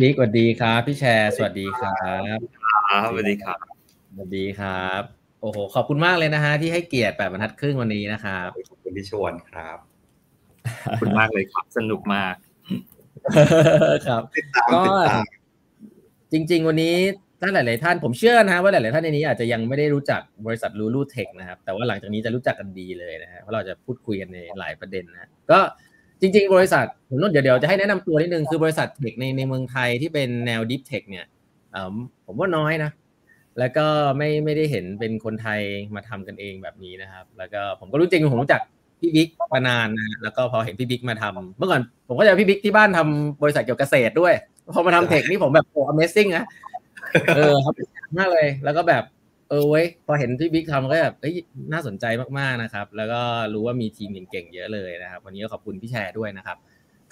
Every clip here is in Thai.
บิ๊กสวัสดีครับ พี่แชร์ สวัสดีครับครับสวัสดีครับสวัสดีครับ โอ้โห ขอบคุณมากเลยนะฮะที่ให้เกียรติแปดบรรทัดครึ่งวันนี้นะครับขอบคุณที่ชวนครับขอบคุณมากเลยครับ สนุกมาก ครับติดตามติดตามจริง ๆ วันนี้ท่านหลาย ๆ ท่านผมเชื่อนะว่าหลาย ๆ ท่านในนี้อาจจะยังไม่ได้รู้จักบริษัทลูลูเทคนะครับ แต่ว่าหลังจากนี้จะรู้จักกันดีเลยนะฮะเพราะเราจะพูดคุยกันในหลายประเด็นนะก็ จริง ๆ บริษัทผมนุ่นเดี๋ยวเดี๋ยวจะให้แนะนำตัวนิดนึงคือบริษัทเทคในในเมืองไทยที่เป็นแนวดิฟเทคเนี่ยผมว่าน้อยนะ แล้วก็ไม่ไม่ได้เห็นเป็นคนไทยมาทำกันเองแบบนี้นะครับ แล้วก็ผมก็รู้จริงผมรู้จักพี่บิ๊กมานานนะแล้วก็พอเห็นพี่บิ๊กมาทำเมื่อก่อนผมก็จะพี่บิ๊กที่บ้านทำบริษัทเกี่ยวกับเกษตรด้วยพอมาทำเทคนี่ผมแบบโอ้ Amazing นะเออครับมากเลย แล้วก็แบบ เออเว้ยพอเห็นพี่บิ๊กทำก็แบบเอ้ยน่าสนใจมากๆนะครับ แล้วก็รู้ว่ามีทีมเก่งๆเยอะเลยนะครับ วันนี้ก็ขอบคุณพี่แชร์ด้วยนะครับ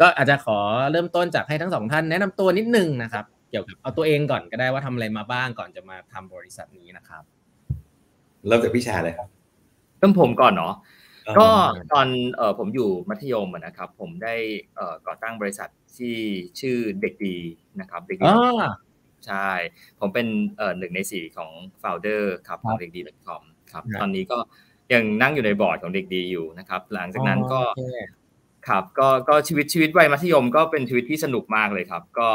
ก็อาจจะขอเริ่มต้นจากให้ทั้งสองท่านแนะนำตัวนิดนึงนะครับ เกี่ยวกับเอาตัวเองก่อนก็ได้ว่าทำอะไรมาบ้างก่อนจะมาทำบริษัทนี้นะครับ เริ่มจากพี่แชร์เลยครับเริ่มผมก่อนเนาะก็ตอนเออผมอยู่มัธยมนะครับ ผมได้เอ่อก่อตั้งบริษัทที่ชื่อเด็กดีนะครับเด็กดี ใช่ ผมเป็นเอ่อหนึ่งในสี่ของ founder ครับของเด็กดี .com ครับ ตอนนี้ก็ยังนั่งอยู่ในบอร์ดของเด็กดีอยู่นะครับ หลังจากนั้นก็ครับก็ก็ชีวิตชีวิตวัยมัธยมก็เป็นชีวิตที่สนุกมากเลยครับ ก็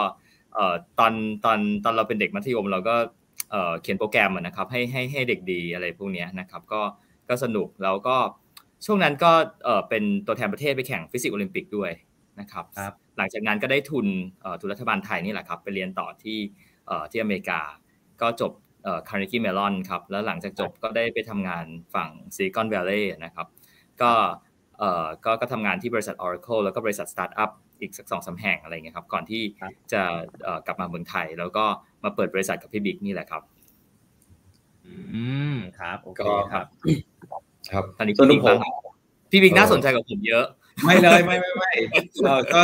เอ่อตอนตอนตอนเราเป็นเด็กมัธยมเราก็เอ่อเขียนโปรแกรมนะครับ ให้ให้ให้เด็กดีอะไรพวกนี้นะครับ ก็ก็สนุกแล้วก็ช่วงนั้นก็เออเป็นตัวแทนประเทศไปแข่งฟิสิกส์โอลิมปิกด้วยนะครับ หลังจากนั้นก็ได้ทุนทุนรัฐบาลไทยนี่แหละครับ ไปเรียนต่อที่ ที่อเมริกา ก็จบ Carnegie Mellon ครับ แล้วหลังจากจบก็ได้ไปทำงานฝั่ง Silicon Valley นะครับ ก็เอ่อก็ก็ทำงานที่บริษัท Oracle แล้วก็บริษัทสตาร์ทอัพอีกสักสองสามแห่งอะไรเงี้ยครับ ก่อนที่จะกลับมาเมืองไทย แล้วก็มาเปิดบริษัทกับพี่บิ๊กนี่แหละครับ อืมครับโอเคครับ ครับตอนนี้พี่บิ๊กพี่บิ๊กน่าสนใจกับผมเยอะ ไม่เลยไม่ไม่ไม่ก็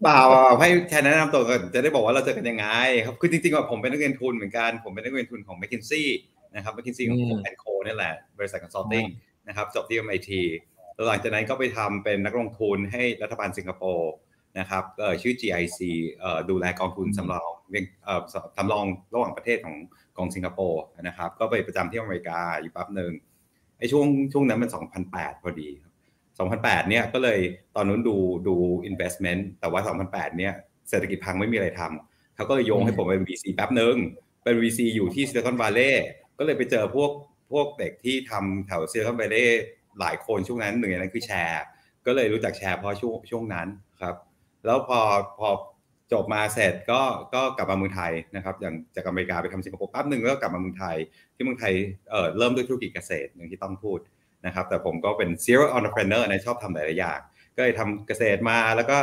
เปล่าให้แทนแนะนำตัวก่อนจะได้บอกว่าเราเจอกันยังไงครับคือจริงๆว่าผมเป็นนักเรียนทุนเหมือนกันผมเป็นนักเรียนทุนของ McKinsey นะครับ m c k คินซี่ของผมแอนโคนี่แหละบริษัท consulting นะครับจบที่ MIT แล้วหลังจากนั้นก็ไปทำเป็นนักลงทุนให้รัฐบาลสิงคโปร์นะครับชื่อ GIC ดูแลกองทุนสำรองสำรองระหว่างประเทศของของสิงคโปร์นะครับ ก็ไปประจำที่อเมริกาอยู่แป๊บหนึ่งไอ้ช่วงช่วงนั้นมัน 2008 พอดี 2008 เนี่ยก็เลยตอนนู้นดูดู investment แต่ว่า 2008 เนี่ยเศรษฐกิจพังไม่มีอะไรทำเขาก็เลยโยงให้ผมเป็น VC แป๊บหนึ่งเป็น VC อยู่ที่ซิลิคอนวัลเลย์ก็เลยไปเจอพวกพวกเด็กที่ทำแถวซิลิคอนวัลเลย์หลายคนช่วงนั้นหนึ่งในนั้นคือแชร์ ก็เลยรู้จักแชร์เพราะช่วงช่วงนั้นครับ แล้วพอพอจบมาเสร็จก็ก็กลับมาเมืองไทยนะครับ อย่างจากอเมริกาไปทำสิงคโปร์แป๊บหนึ่งแล้วก็กลับมาเมืองไทย ที่เมืองไทยเอ่อเริ่มด้วยธุรกิจเกษตรอย่างที่ต้องพูด นะครับแต่ผมก็เป็น zero entrepreneur นะชอบทำหลายๆอย่าง ก็เลยทำเกษตรมาแล้วก็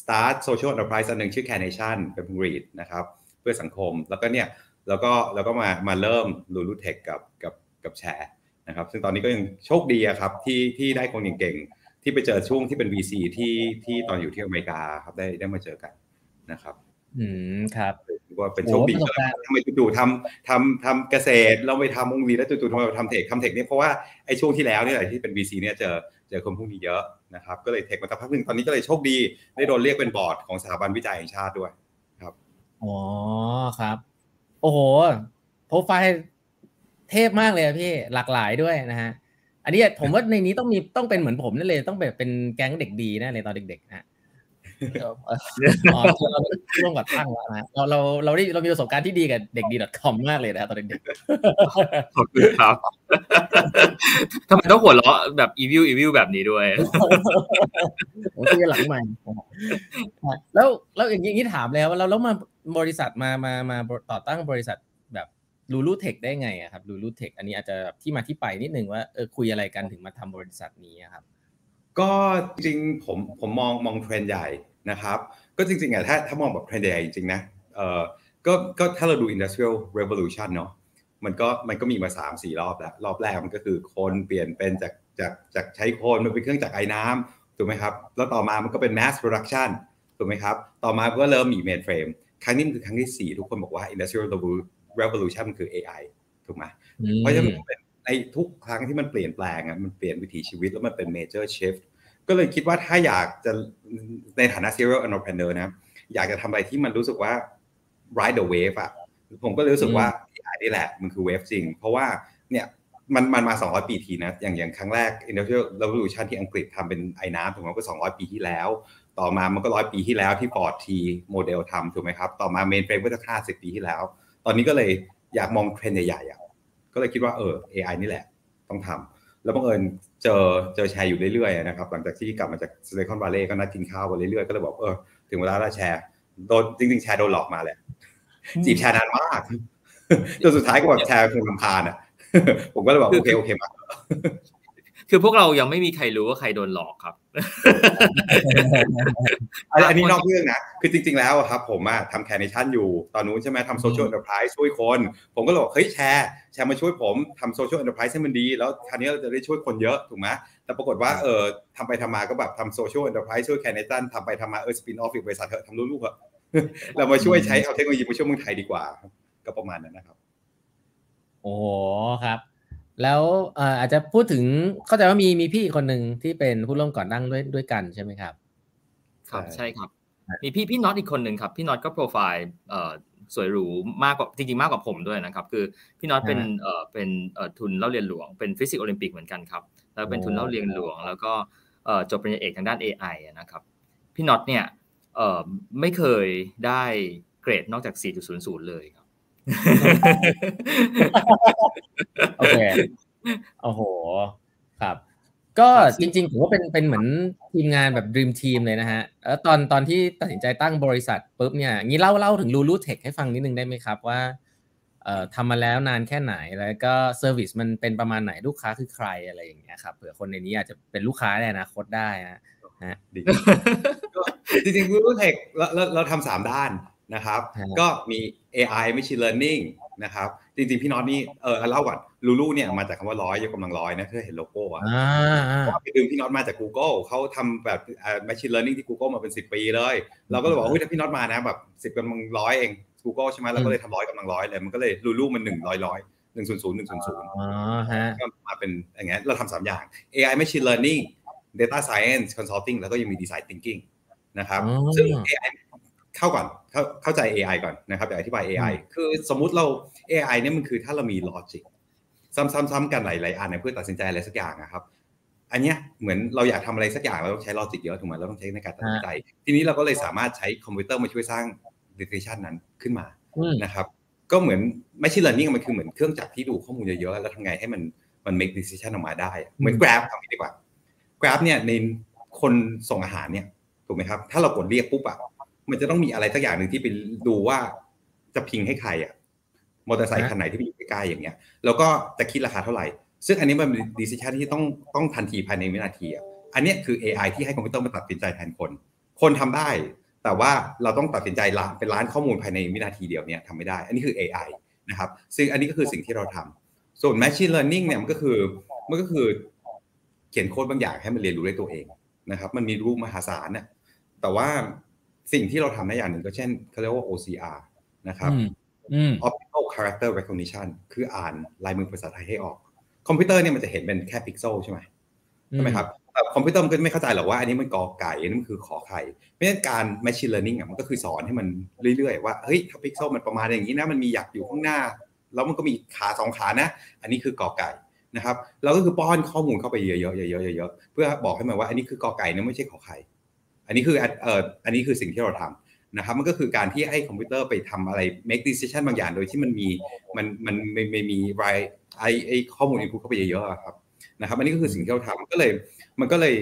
start social enterprise อันหนึ่งชื่อ Canation เป็น breed นะครับเพื่อสังคมแล้วก็เนี่ยแล้วก็แล้วก็มามาเริ่ม Lulu Tech กับกับกับแชร์นะครับซึ่งตอนนี้ก็ยังโชคดีครับที่ที่ได้คนเก่งๆที่ไปเจอช่วงที่เป็น VC ที่ที่ตอนอยู่ที่อเมริกาครับได้ได้มาเจอกันนะครับ อืมครับว่าเป็นโชคดีทำไมจู่ๆทำทำทำเกษตรเราไปทำวงวีแล้วจู่ๆทำไมทำเทคทำเทคเนี่ยเพราะว่าไอ้ช่วงที่แล้วเนี่ยที่เป็น VC เนี่ยเจอเจอคนพวกนี้เยอะนะครับก็เลยเทคมาสักพักหนึ่งตอนนี้ก็เลยโชคดี ได้โดนเรียกเป็นบอร์ดของสถาบันวิจัยแห่งชาติด้วยครับอ๋อครับ โอ้โหโปรไฟล์เทพมากเลยพี่หลากหลายด้วยนะฮะอันนี้ผมว่าในนี้ต้องมีต้องเป็นเหมือนผมนั่นเลยต้องแบบเป็นแก๊งเด็กดีนะเลยตอนเด็กๆนะอ๋อ เราร่วมกับตั้งแล้วนะเราเราเราได้เรามีประสบการณ์ที่ดีกับเด็กดี .com มากเลยนะตอนเด็กขอบคุณครับทำไมต้องหัวเราะแบบอีวิวอีวิวแบบนี้ด้วยผมจะหลังใหม่แล้วแล้วอย่างนี้ถามแล้วว่าเราแล้วมาบริษัทมามามาต่อตั้งบริษัทแบบลูลูเทคได้ไงครับลูลูเทคอันนี้อาจจะที่มาที่ไปนิดนึงว่าเออคุยอะไรกันถึงมาทำบริษัทนี้ครับ ก็จริงผมผมมองมองเทรนด์ใหญ่ นะครับ ก็จริงๆอะถ้าถ้ามองแบบเทรนด์ใหญ่จริงๆนะเออก็ก็ถ้าเราดู industrial revolution เนาะมันก็มันก็มีมา 3 4 รอบแล้ว รอบแรกมันก็คือคนเปลี่ยนเป็นจากจากจากใช้คนมาเป็นเครื่องจักรไอ้น้ำถูกไหมครับ แล้วต่อมามันก็เป็น mass production ถูกไหมครับ ต่อมาก็เริ่มมี mainframe ครั้งนี้มันคือครั้งที่ 4 ทุกคนบอกว่า industrial revolution มันคือ AI ถูกไหมเพราะฉะนั้นในทุกครั้งที่มันเปลี่ยนแปลงอะมันเปลี่ยนวิถีชีวิตแล้วมันเป็น major shift ก็เลยคิดว่าถ้าอยากจะในฐานะ serial entrepreneur นะอยากจะทำอะไรที่มันรู้สึกว่า ride the wave อะผมก็เลยรู้สึกว่า AI นี่แหละมันคือเวฟจริง เพราะว่าเนี่ยมันมันมา 200 ปีทีนะ อย่างอย่างครั้งแรก Industrial Revolution ที่อังกฤษทำเป็นไอ้น้ำถูกไหมก็ 200 ปีที่แล้ว ต่อมามันก็ร้อยปีที่แล้วที่ Ford T โมเดลทำถูกไหมครับ ต่อมา Mainframe ก็จะ50ปีที่แล้ว ตอนนี้ก็เลยอยากมองเทรนด์ใหญ่ๆอะก็เลยคิดว่าเออ AI นี่แหละ ต้องทำแล้วบังเอิญ เจอเจอแชร์อยู่เรื่อยๆนะครับหลังจากที่กลับมาจาก Silicon Valley ก็นัดกินข้าวกันเรื่อยๆก็เลยบอกเออถึงเวลาแล้วแชร์โดนจริงๆแชร์โดนหลอกมาแหละจีบแชร์นานมากจนสุดท้ายก็แบบแชร์คือรำคาญอะผมก็เลยบอกโอเคโอเคมา คือพวกเรายังไม่มีใครรู้ว่าใครโดนหลอกครับ อันนี้นอกเรื่องนะ คือจริง ๆ แล้วครับผมอะทำ Carenation อยู่ ตอนนู้นใช่ไหมทำ social enterprise ช่วยคน ผมก็เลยบอกเฮ้ยแชร์ แชร์มาช่วยผมทำ social enterprise ให้มันดี แล้วคราวนี้เราจะได้ช่วยคนเยอะถูกไหมแต่ปรากฏว่าเออทำไปทำมาก็แบบทำ social enterprise ช่วย Carenation ทำไปทำมาเออ spin off อีกบริษัทเถอะทำลูกๆเถอะเรามาช่วยใช้เอาเทคโนโลยีมาช่วยเมืองไทยดีกว่า ก็ประมาณนั้นนะครับ โอ้ครับ แล้วอาจจะพูดถึงเข้าใจว่ามีมีพี่คนหนึ่งที่เป็นผู้ร่วมก่อตั้งด้วยด้วยกันใช่ไหมครับ ครับใช่ครับ มีพี่พี่น็อตอีกคนหนึ่งครับพี่น็อตก็โปรไฟล์เอ่อสวยหรูมากกว่าจริงๆมากกว่าผมด้วยนะครับ คือพี่น็อตเป็นเอ่อเป็นเอ่อทุนเล่าเรียนหลวงเป็นฟิสิกส์โอลิมปิกเหมือนกันครับแล้วเป็นทุนเล่าเรียนหลวง แล้วก็เอ่อจบปริญญาเอกทางด้าน AI นะครับ พี่น็อตเนี่ยเอ่อไม่เคยได้เกรดนอกจาก 4.00 เลยครับ โอเคโอ้โห ครับ ก็จริงๆผมว่าเป็นเป็นเหมือนทีมงานแบบ dream team เลยนะฮะแล้วตอนตอนที่ตัดสินใจตั้งบริษัทปุ๊บเนี่ยงี้เล่าเล่าถึง looloo Tech ให้ฟังนิดนึงได้ไหมครับว่าเอ่อทำมาแล้วนานแค่ไหนแล้วก็ service มันเป็นประมาณไหนลูกค้าคือใครอะไรอย่างเงี้ยครับเผื่อคนในนี้อาจจะเป็นลูกค้าในอนาคตได้ฮะฮะจริงๆ looloo Tech เราเราทำสามด้าน นะครับ ก็มี AI Machine Learning นะครับ จริงๆ พี่น็อตนี่เออเล่าก่อน looloo เนี่ยมาจากคำว่าร้อยยกกำลังร้อยนะเพื่อเห็นโลโก้อะเพราะไปดึงพี่น็อตมาจาก Google เขาทำแบบ Machine Learning ที่ Google มาเป็น 10 ปีเลย เราก็เลยบอกเฮ้ยถ้าพี่น็อตมานะแบบสิบกำลังร้อยเอง Google ใช่ไหมเราก็เลยทำร้อยกำลังร้อยเลยมันก็เลย looloo มันหนึ่งร้อยร้อยหนึ่งศูนย์ศูนย์หนึ่งศูนย์ศูนย์ก็มาเป็นอย่างเงี้ยเราทำสามอย่าง AI Machine Learning Data Science Consulting แล้วก็ยังมี Design Thinking นะครับซึ่ง AI เข้าก่อนเข้าเข้าใจ AI ก่อนนะครับเดี๋ยวอธิบาย AI คือสมมุติเรา AI เนี่ยมันคือถ้าเรามี logic ซ้ำๆๆกันหลายๆอันเพื่อตัดสินใจอะไรสักอย่างนะครับ อันเนี้ยเหมือนเราอยากทำอะไรสักอย่างเราต้องใช้ logic เยอะถูกไหมเราต้องใช้ในการตัดสินใจ ทีนี้เราก็เลยสามารถใช้คอมพิวเตอร์มาช่วยสร้าง decision นั้นขึ้นมานะครับ ก็เหมือน machine learning มันคือเหมือนเครื่องจักรที่ดูข้อมูลเยอะๆแล้วทำไงให้มันมัน make decision ออกมาได้ เหมือน Grab ทำดีกว่า Grab เนี่ยในคนส่งอาหารเนี่ยถูกไหมครับ ถ้าเรากดเรียกปุ๊บอะ มันจะต้องมีอะไรสักอย่างหนึ่งที่ไปดูว่าจะ ping ให้ใครอะมอเตอร์ไซค์คันไหนที่อยู่ใกล้ๆอย่างเงี้ย แล้วก็จะคิดราคาเท่าไหร่ ซึ่งอันนี้มันเป็น decision ที่ต้องต้องทันทีภายในวินาทีอะอันนี้คือ AI ที่ให้คอมพิวเตอร์มาตัดสินใจแทนคน คนทำได้ แต่ว่าเราต้องตัดสินใจล้านเป็นล้านข้อมูลภายในวินาทีเดียวเนี่ยทำไม่ได้ อันนี้คือ AI นะครับ ซึ่งอันนี้ก็คือสิ่งที่เราทำส่วน Machine Learning เนี่ยมันก็คือมันก็คือเขียนโค้ดบางอย่างให้มันเรียนรู้ได้ตัวเองนะครับ มันมีรูปมหาศาลเนี่ยแต่ว่า สิ่งที่เราทำได้อย่างหนึ่งก็เช่นเขาเรียกว่า OCR นะครับ Optical Character Recognition คืออ่านลายมือภาษาไทยให้ออก คอมพิวเตอร์เนี่ยมันจะเห็นเป็นแค่พิกเซลใช่ไหมใช่ไหมครับแต่คอมพิวเตอร์มันก็ไม่เข้าใจหรอกว่าอันนี้มันกอไก่อันนี้มันคือขอไข่เพราะฉะนั้นการ machine learning อะมันก็คือสอนให้มันเรื่อยๆ ว่าเฮ้ยถ้าพิกเซลมันประมาณอย่างนี้นะมันมีหยักอยู่ข้างหน้า แล้วมันก็มีขาสองขานะ อันนี้คือกอไก่นะครับเราก็คือป้อนข้อมูลเข้าไปเยอะๆเยอะๆเยอะๆเพื่อบอกให้มันว่าอันนี้คือกอไก่นะไม่ใช่ขอไข่ อันนี้คือเอ่ออันนี้คือสิ่งที่เราทำนะครับ มันก็คือการที่ให้คอมพิวเตอร์ไปทำอะไร make decision บางอย่าง โดยที่มันมีมันมันไม่ไม่มีรายไอไอข้อมูลอินพุตเข้าไปเยอะๆครับนะครับ อันนี้ก็คือสิ่งที่เราทำก็เลย มันก็เลย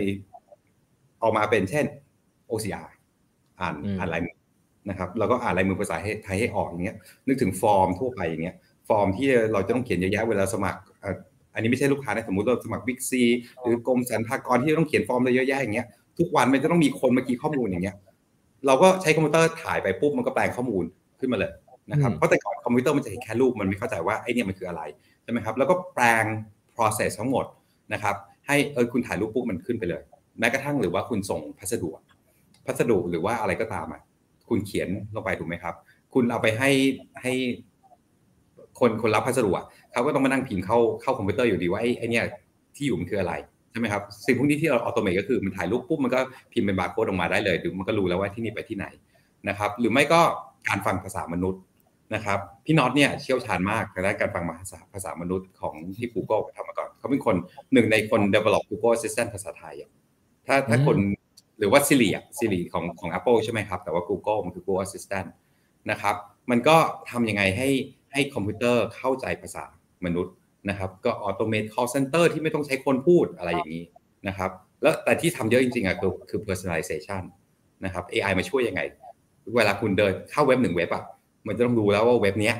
ออกมาเป็นเช่น OCR อ่านอ่านลายมือนะครับแล้วก็อ่านลายมือภาษาไทยให้ออกอย่างเงี้ยนึกถึงฟอร์มทั่วไปอย่างเงี้ยฟอร์มที่เราจะต้องเขียนเยอะแยะเวลาสมัคร อันนี้ไม่ใช่ลูกค้านะสมมติเราสมัครบิ๊กซีหรือกรมสรรพากรที่ต้องเขียนฟอร์มอะไรเยอะแยะอย่างเงี้ย ทุกวันมันจะต้องมีคนมา key ข้อมูลอย่างเงี้ย เราก็ใช้คอมพิวเตอร์ถ่ายไปปุ๊บมันก็แปลงข้อมูลขึ้นมาเลยนะครับเพราะแต่ก่อนคอมพิวเตอร์มันจะเห็นแค่รูปมันไม่เข้าใจว่าไอ้นี่มันคืออะไรใช่ไหมครับแล้วก็แปลง process ทั้งหมดนะครับให้เออคุณถ่ายรูปปุ๊บมันขึ้นไปเลย แม้กระทั่งหรือว่าคุณส่งพัสดุพัสดุหรือว่าอะไรก็ตามอะคุณเขียนลงไปถูกไหมครับ คุณเอาไปให้ให้คนคนรับพัสดุเขาก็ต้องมานั่งพิมพ์เข้าเข้าคอมพิวเตอร์อยู่ดีว่าไอ้ไอ้นี่ที่อยู่มันคืออะไรใช่ไหมครับสิ่งพวกนี้ที่เราอัตโนมัติก็คือมันถ่ายรูปปุ๊บมันก็พิมพ์เป็นบาร์โค้ดออกมาได้เลยหรือมันก็รู้แล้วว่าที่นี่ไปที่ไหนนะครับหรือไม่ก็การฟังภาษามนุษย์นะครับพี่น็อตเนี่ยเชี่ยวชาญมากในด้านการฟังภาษาภาษามนุษย์ของที่ Google ทำมาก่อนเขาเป็นคนหนึ่งในคน develop Google Assistant ภาษาไทยถ้าถ้าคนหรือว่า Siri อะ Siri ของของ Apple ใช่ไหมครับ แต่ว่า Google มันคือ Google Assistant นะครับมันก็ทำยังไงให้ให้คอมพิวเตอร์เข้าใจภาษามนุษย์ นะครับก็ automate call center ที่ไม่ต้องใช้คนพูดอะไรอย่างนี้นะครับแล้วแต่ที่ทำเยอะจริงๆอะคือคือ personalization นะครับ AI มาช่วยยังไง เวลาคุณเดินเข้าเว็บหนึ่งเว็บอะมันจะต้องดูแล้วว่าเว็บเนี้ย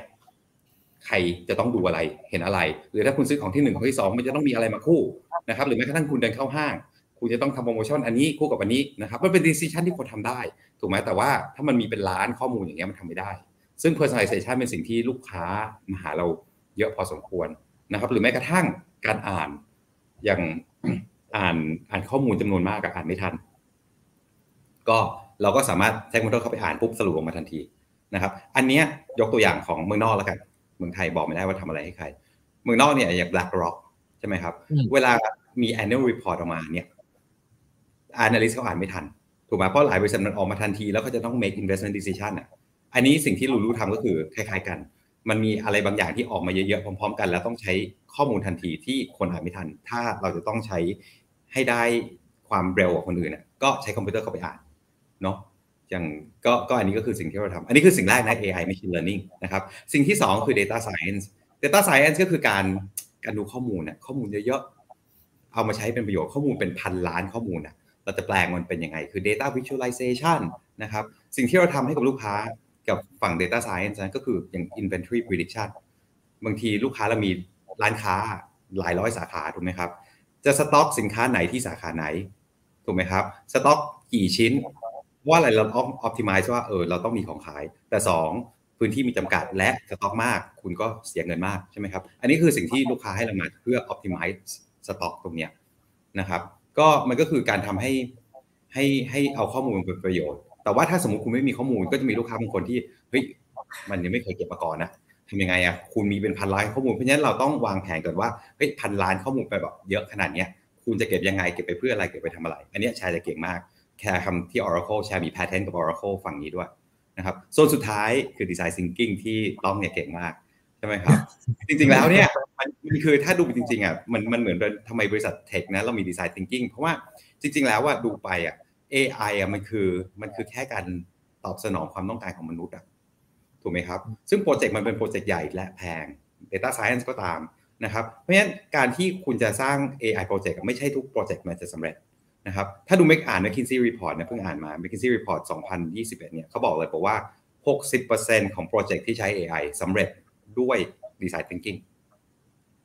ใครจะต้องดูอะไรเห็นอะไร หรือถ้าคุณซื้อของที่หนึ่งของที่สองมันจะต้องมีอะไรมาคู่นะครับหรือแม้กระทั่งคุณเดินเข้าห้าง คุณจะต้องทำโปรโมชั่นอันนี้คู่กับอันนี้นะครับมันเป็น decision ที่คนทำได้ ถูกไหมแต่ว่าถ้ามันมีเป็นล้านข้อมูลอย่างเงี้ยมันทำไม่ได้ ซึ่ง personalization เป็นสิ่งที่ลูกค้ามาหาเราเยอะพอสมควร นะครับ หรือแม้กระทั่งการอ่านอย่างอ่านอ่านข้อมูลจำนวนมากกับอ่านไม่ทัน ก็เราก็สามารถใช้คอมพิวเตอร์เข้าไปอ่านปุ๊บสรุปออกมาทันทีนะครับ อันเนี้ยยกตัวอย่างของเมืองนอกแล้วกัน เมืองไทยบอกไม่ได้ว่าทำอะไรให้ใคร เมืองนอกเนี่ยอย่าง BlackRock ใช่ไหมครับ เวลามี annual report ออกมาเนี่ย analyst เขาอ่านไม่ทัน ถูกไหมเพราะหลายบริษัทมันออกมาทันที แล้วเขาจะต้อง make investment decision อะ อันนี้สิ่งที่รู้รู้ทำก็คือคล้ายๆกัน มันมีอะไรบางอย่างที่ออกมาเยอะๆพร้อม ๆ กัน แล้วต้องใช้ข้อมูลทันทีที่คนอ่านไม่ทัน ถ้าเราจะต้องใช้ให้ได้ความเร็วกว่าคนอื่นนะก็ใช้คอมพิวเตอร์เข้าไปอ่านเนาะอย่างก็ก็อันนี้ก็คือสิ่งที่เราทำอันนี้คือสิ่งแรกนะ AI machine learning นะครับ สิ่งที่ 2 คือ data science data science ก็คือการการดูข้อมูลนะข้อมูลเยอะๆ เอามาใช้เป็นประโยชน์ข้อมูลเป็นพันล้านข้อมูลนะเราจะแปลงมันเป็นยังไง คือ data visualization นะครับ สิ่งที่เราทำให้กับลูกค้า กับฝั่ง data science นะก็คืออย่าง inventory prediction บางทีลูกค้าเรามีร้านค้าหลายร้อยสาขาถูกไหมครับ จะสต็อกสินค้าไหนที่สาขาไหนถูกไหมครับสต็อกกี่ชิ้นว่าอะไรเราต้อง optimize ว่าเออเราต้องมีของขาย แต่สองพื้นที่มีจำกัดและสต็อกมาก คุณก็เสียเงินมากใช่ไหมครับ อันนี้คือสิ่งที่ลูกค้าให้เรามาเพื่อ optimize สต็อกตรงเนี้ยนะครับ ก็มันก็คือการทำให้ให้ให้เอาข้อมูลเป็นประโยชน์ แต่ว่าถ้าสมมติคุณไม่มีข้อมูลก็จะมีลูกค้าบางคนที่เฮ้ยมันยังไม่เคยเก็บมาก่อนนะทำยังไงอะคุณมีเป็นพันล้านข้อมูลเพราะฉะนั้นเราต้องวางแผนก่อนว่าเฮ้ยพันล้านข้อมูลไปแบบเยอะขนาดเนี้ยคุณจะเก็บยังไงเก็บไปเพื่ออะไรเก็บไปทำอะไร อันนี้แชร์จะเก่งมากแค่ทำที่ Oracle แชร์มี patent กับ Oracle ฝั่งนี้ด้วยนะครับโซนสุดท้ายคือ design thinking ที่ต้องเนี่ยเก่งมากใช่ไหมครับ จริงๆแล้วเนี่ยมันมันคือถ้าดูจริงๆอะมันมันเหมือนทำไมบริษัทเทคนะเรามี design thinking เพราะว่าจริง ๆ แล้วว่าดูไปอะ AI อะมันคือมันคือแค่การตอบสนองความต้องการของมนุษย์อะถูกไหมครับ ซึ่งโปรเจกต์มันเป็นโปรเจกต์ใหญ่และแพง Data Science ก็ตามนะครับ เพราะฉะนั้นการที่คุณจะสร้าง AI โปรเจกต์ไม่ใช่ทุกโปรเจกต์มันจะสำเร็จนะครับ ถ้าดูเมกอ่าน McKinsey Report เนี่ยเพิ่งอ่านมา McKinsey Report 2021 เนี่ยเขาบอกเลยบอกว่า 60%ของโปรเจกต์ที่ใช้ AI สำเร็จด้วย Design Thinking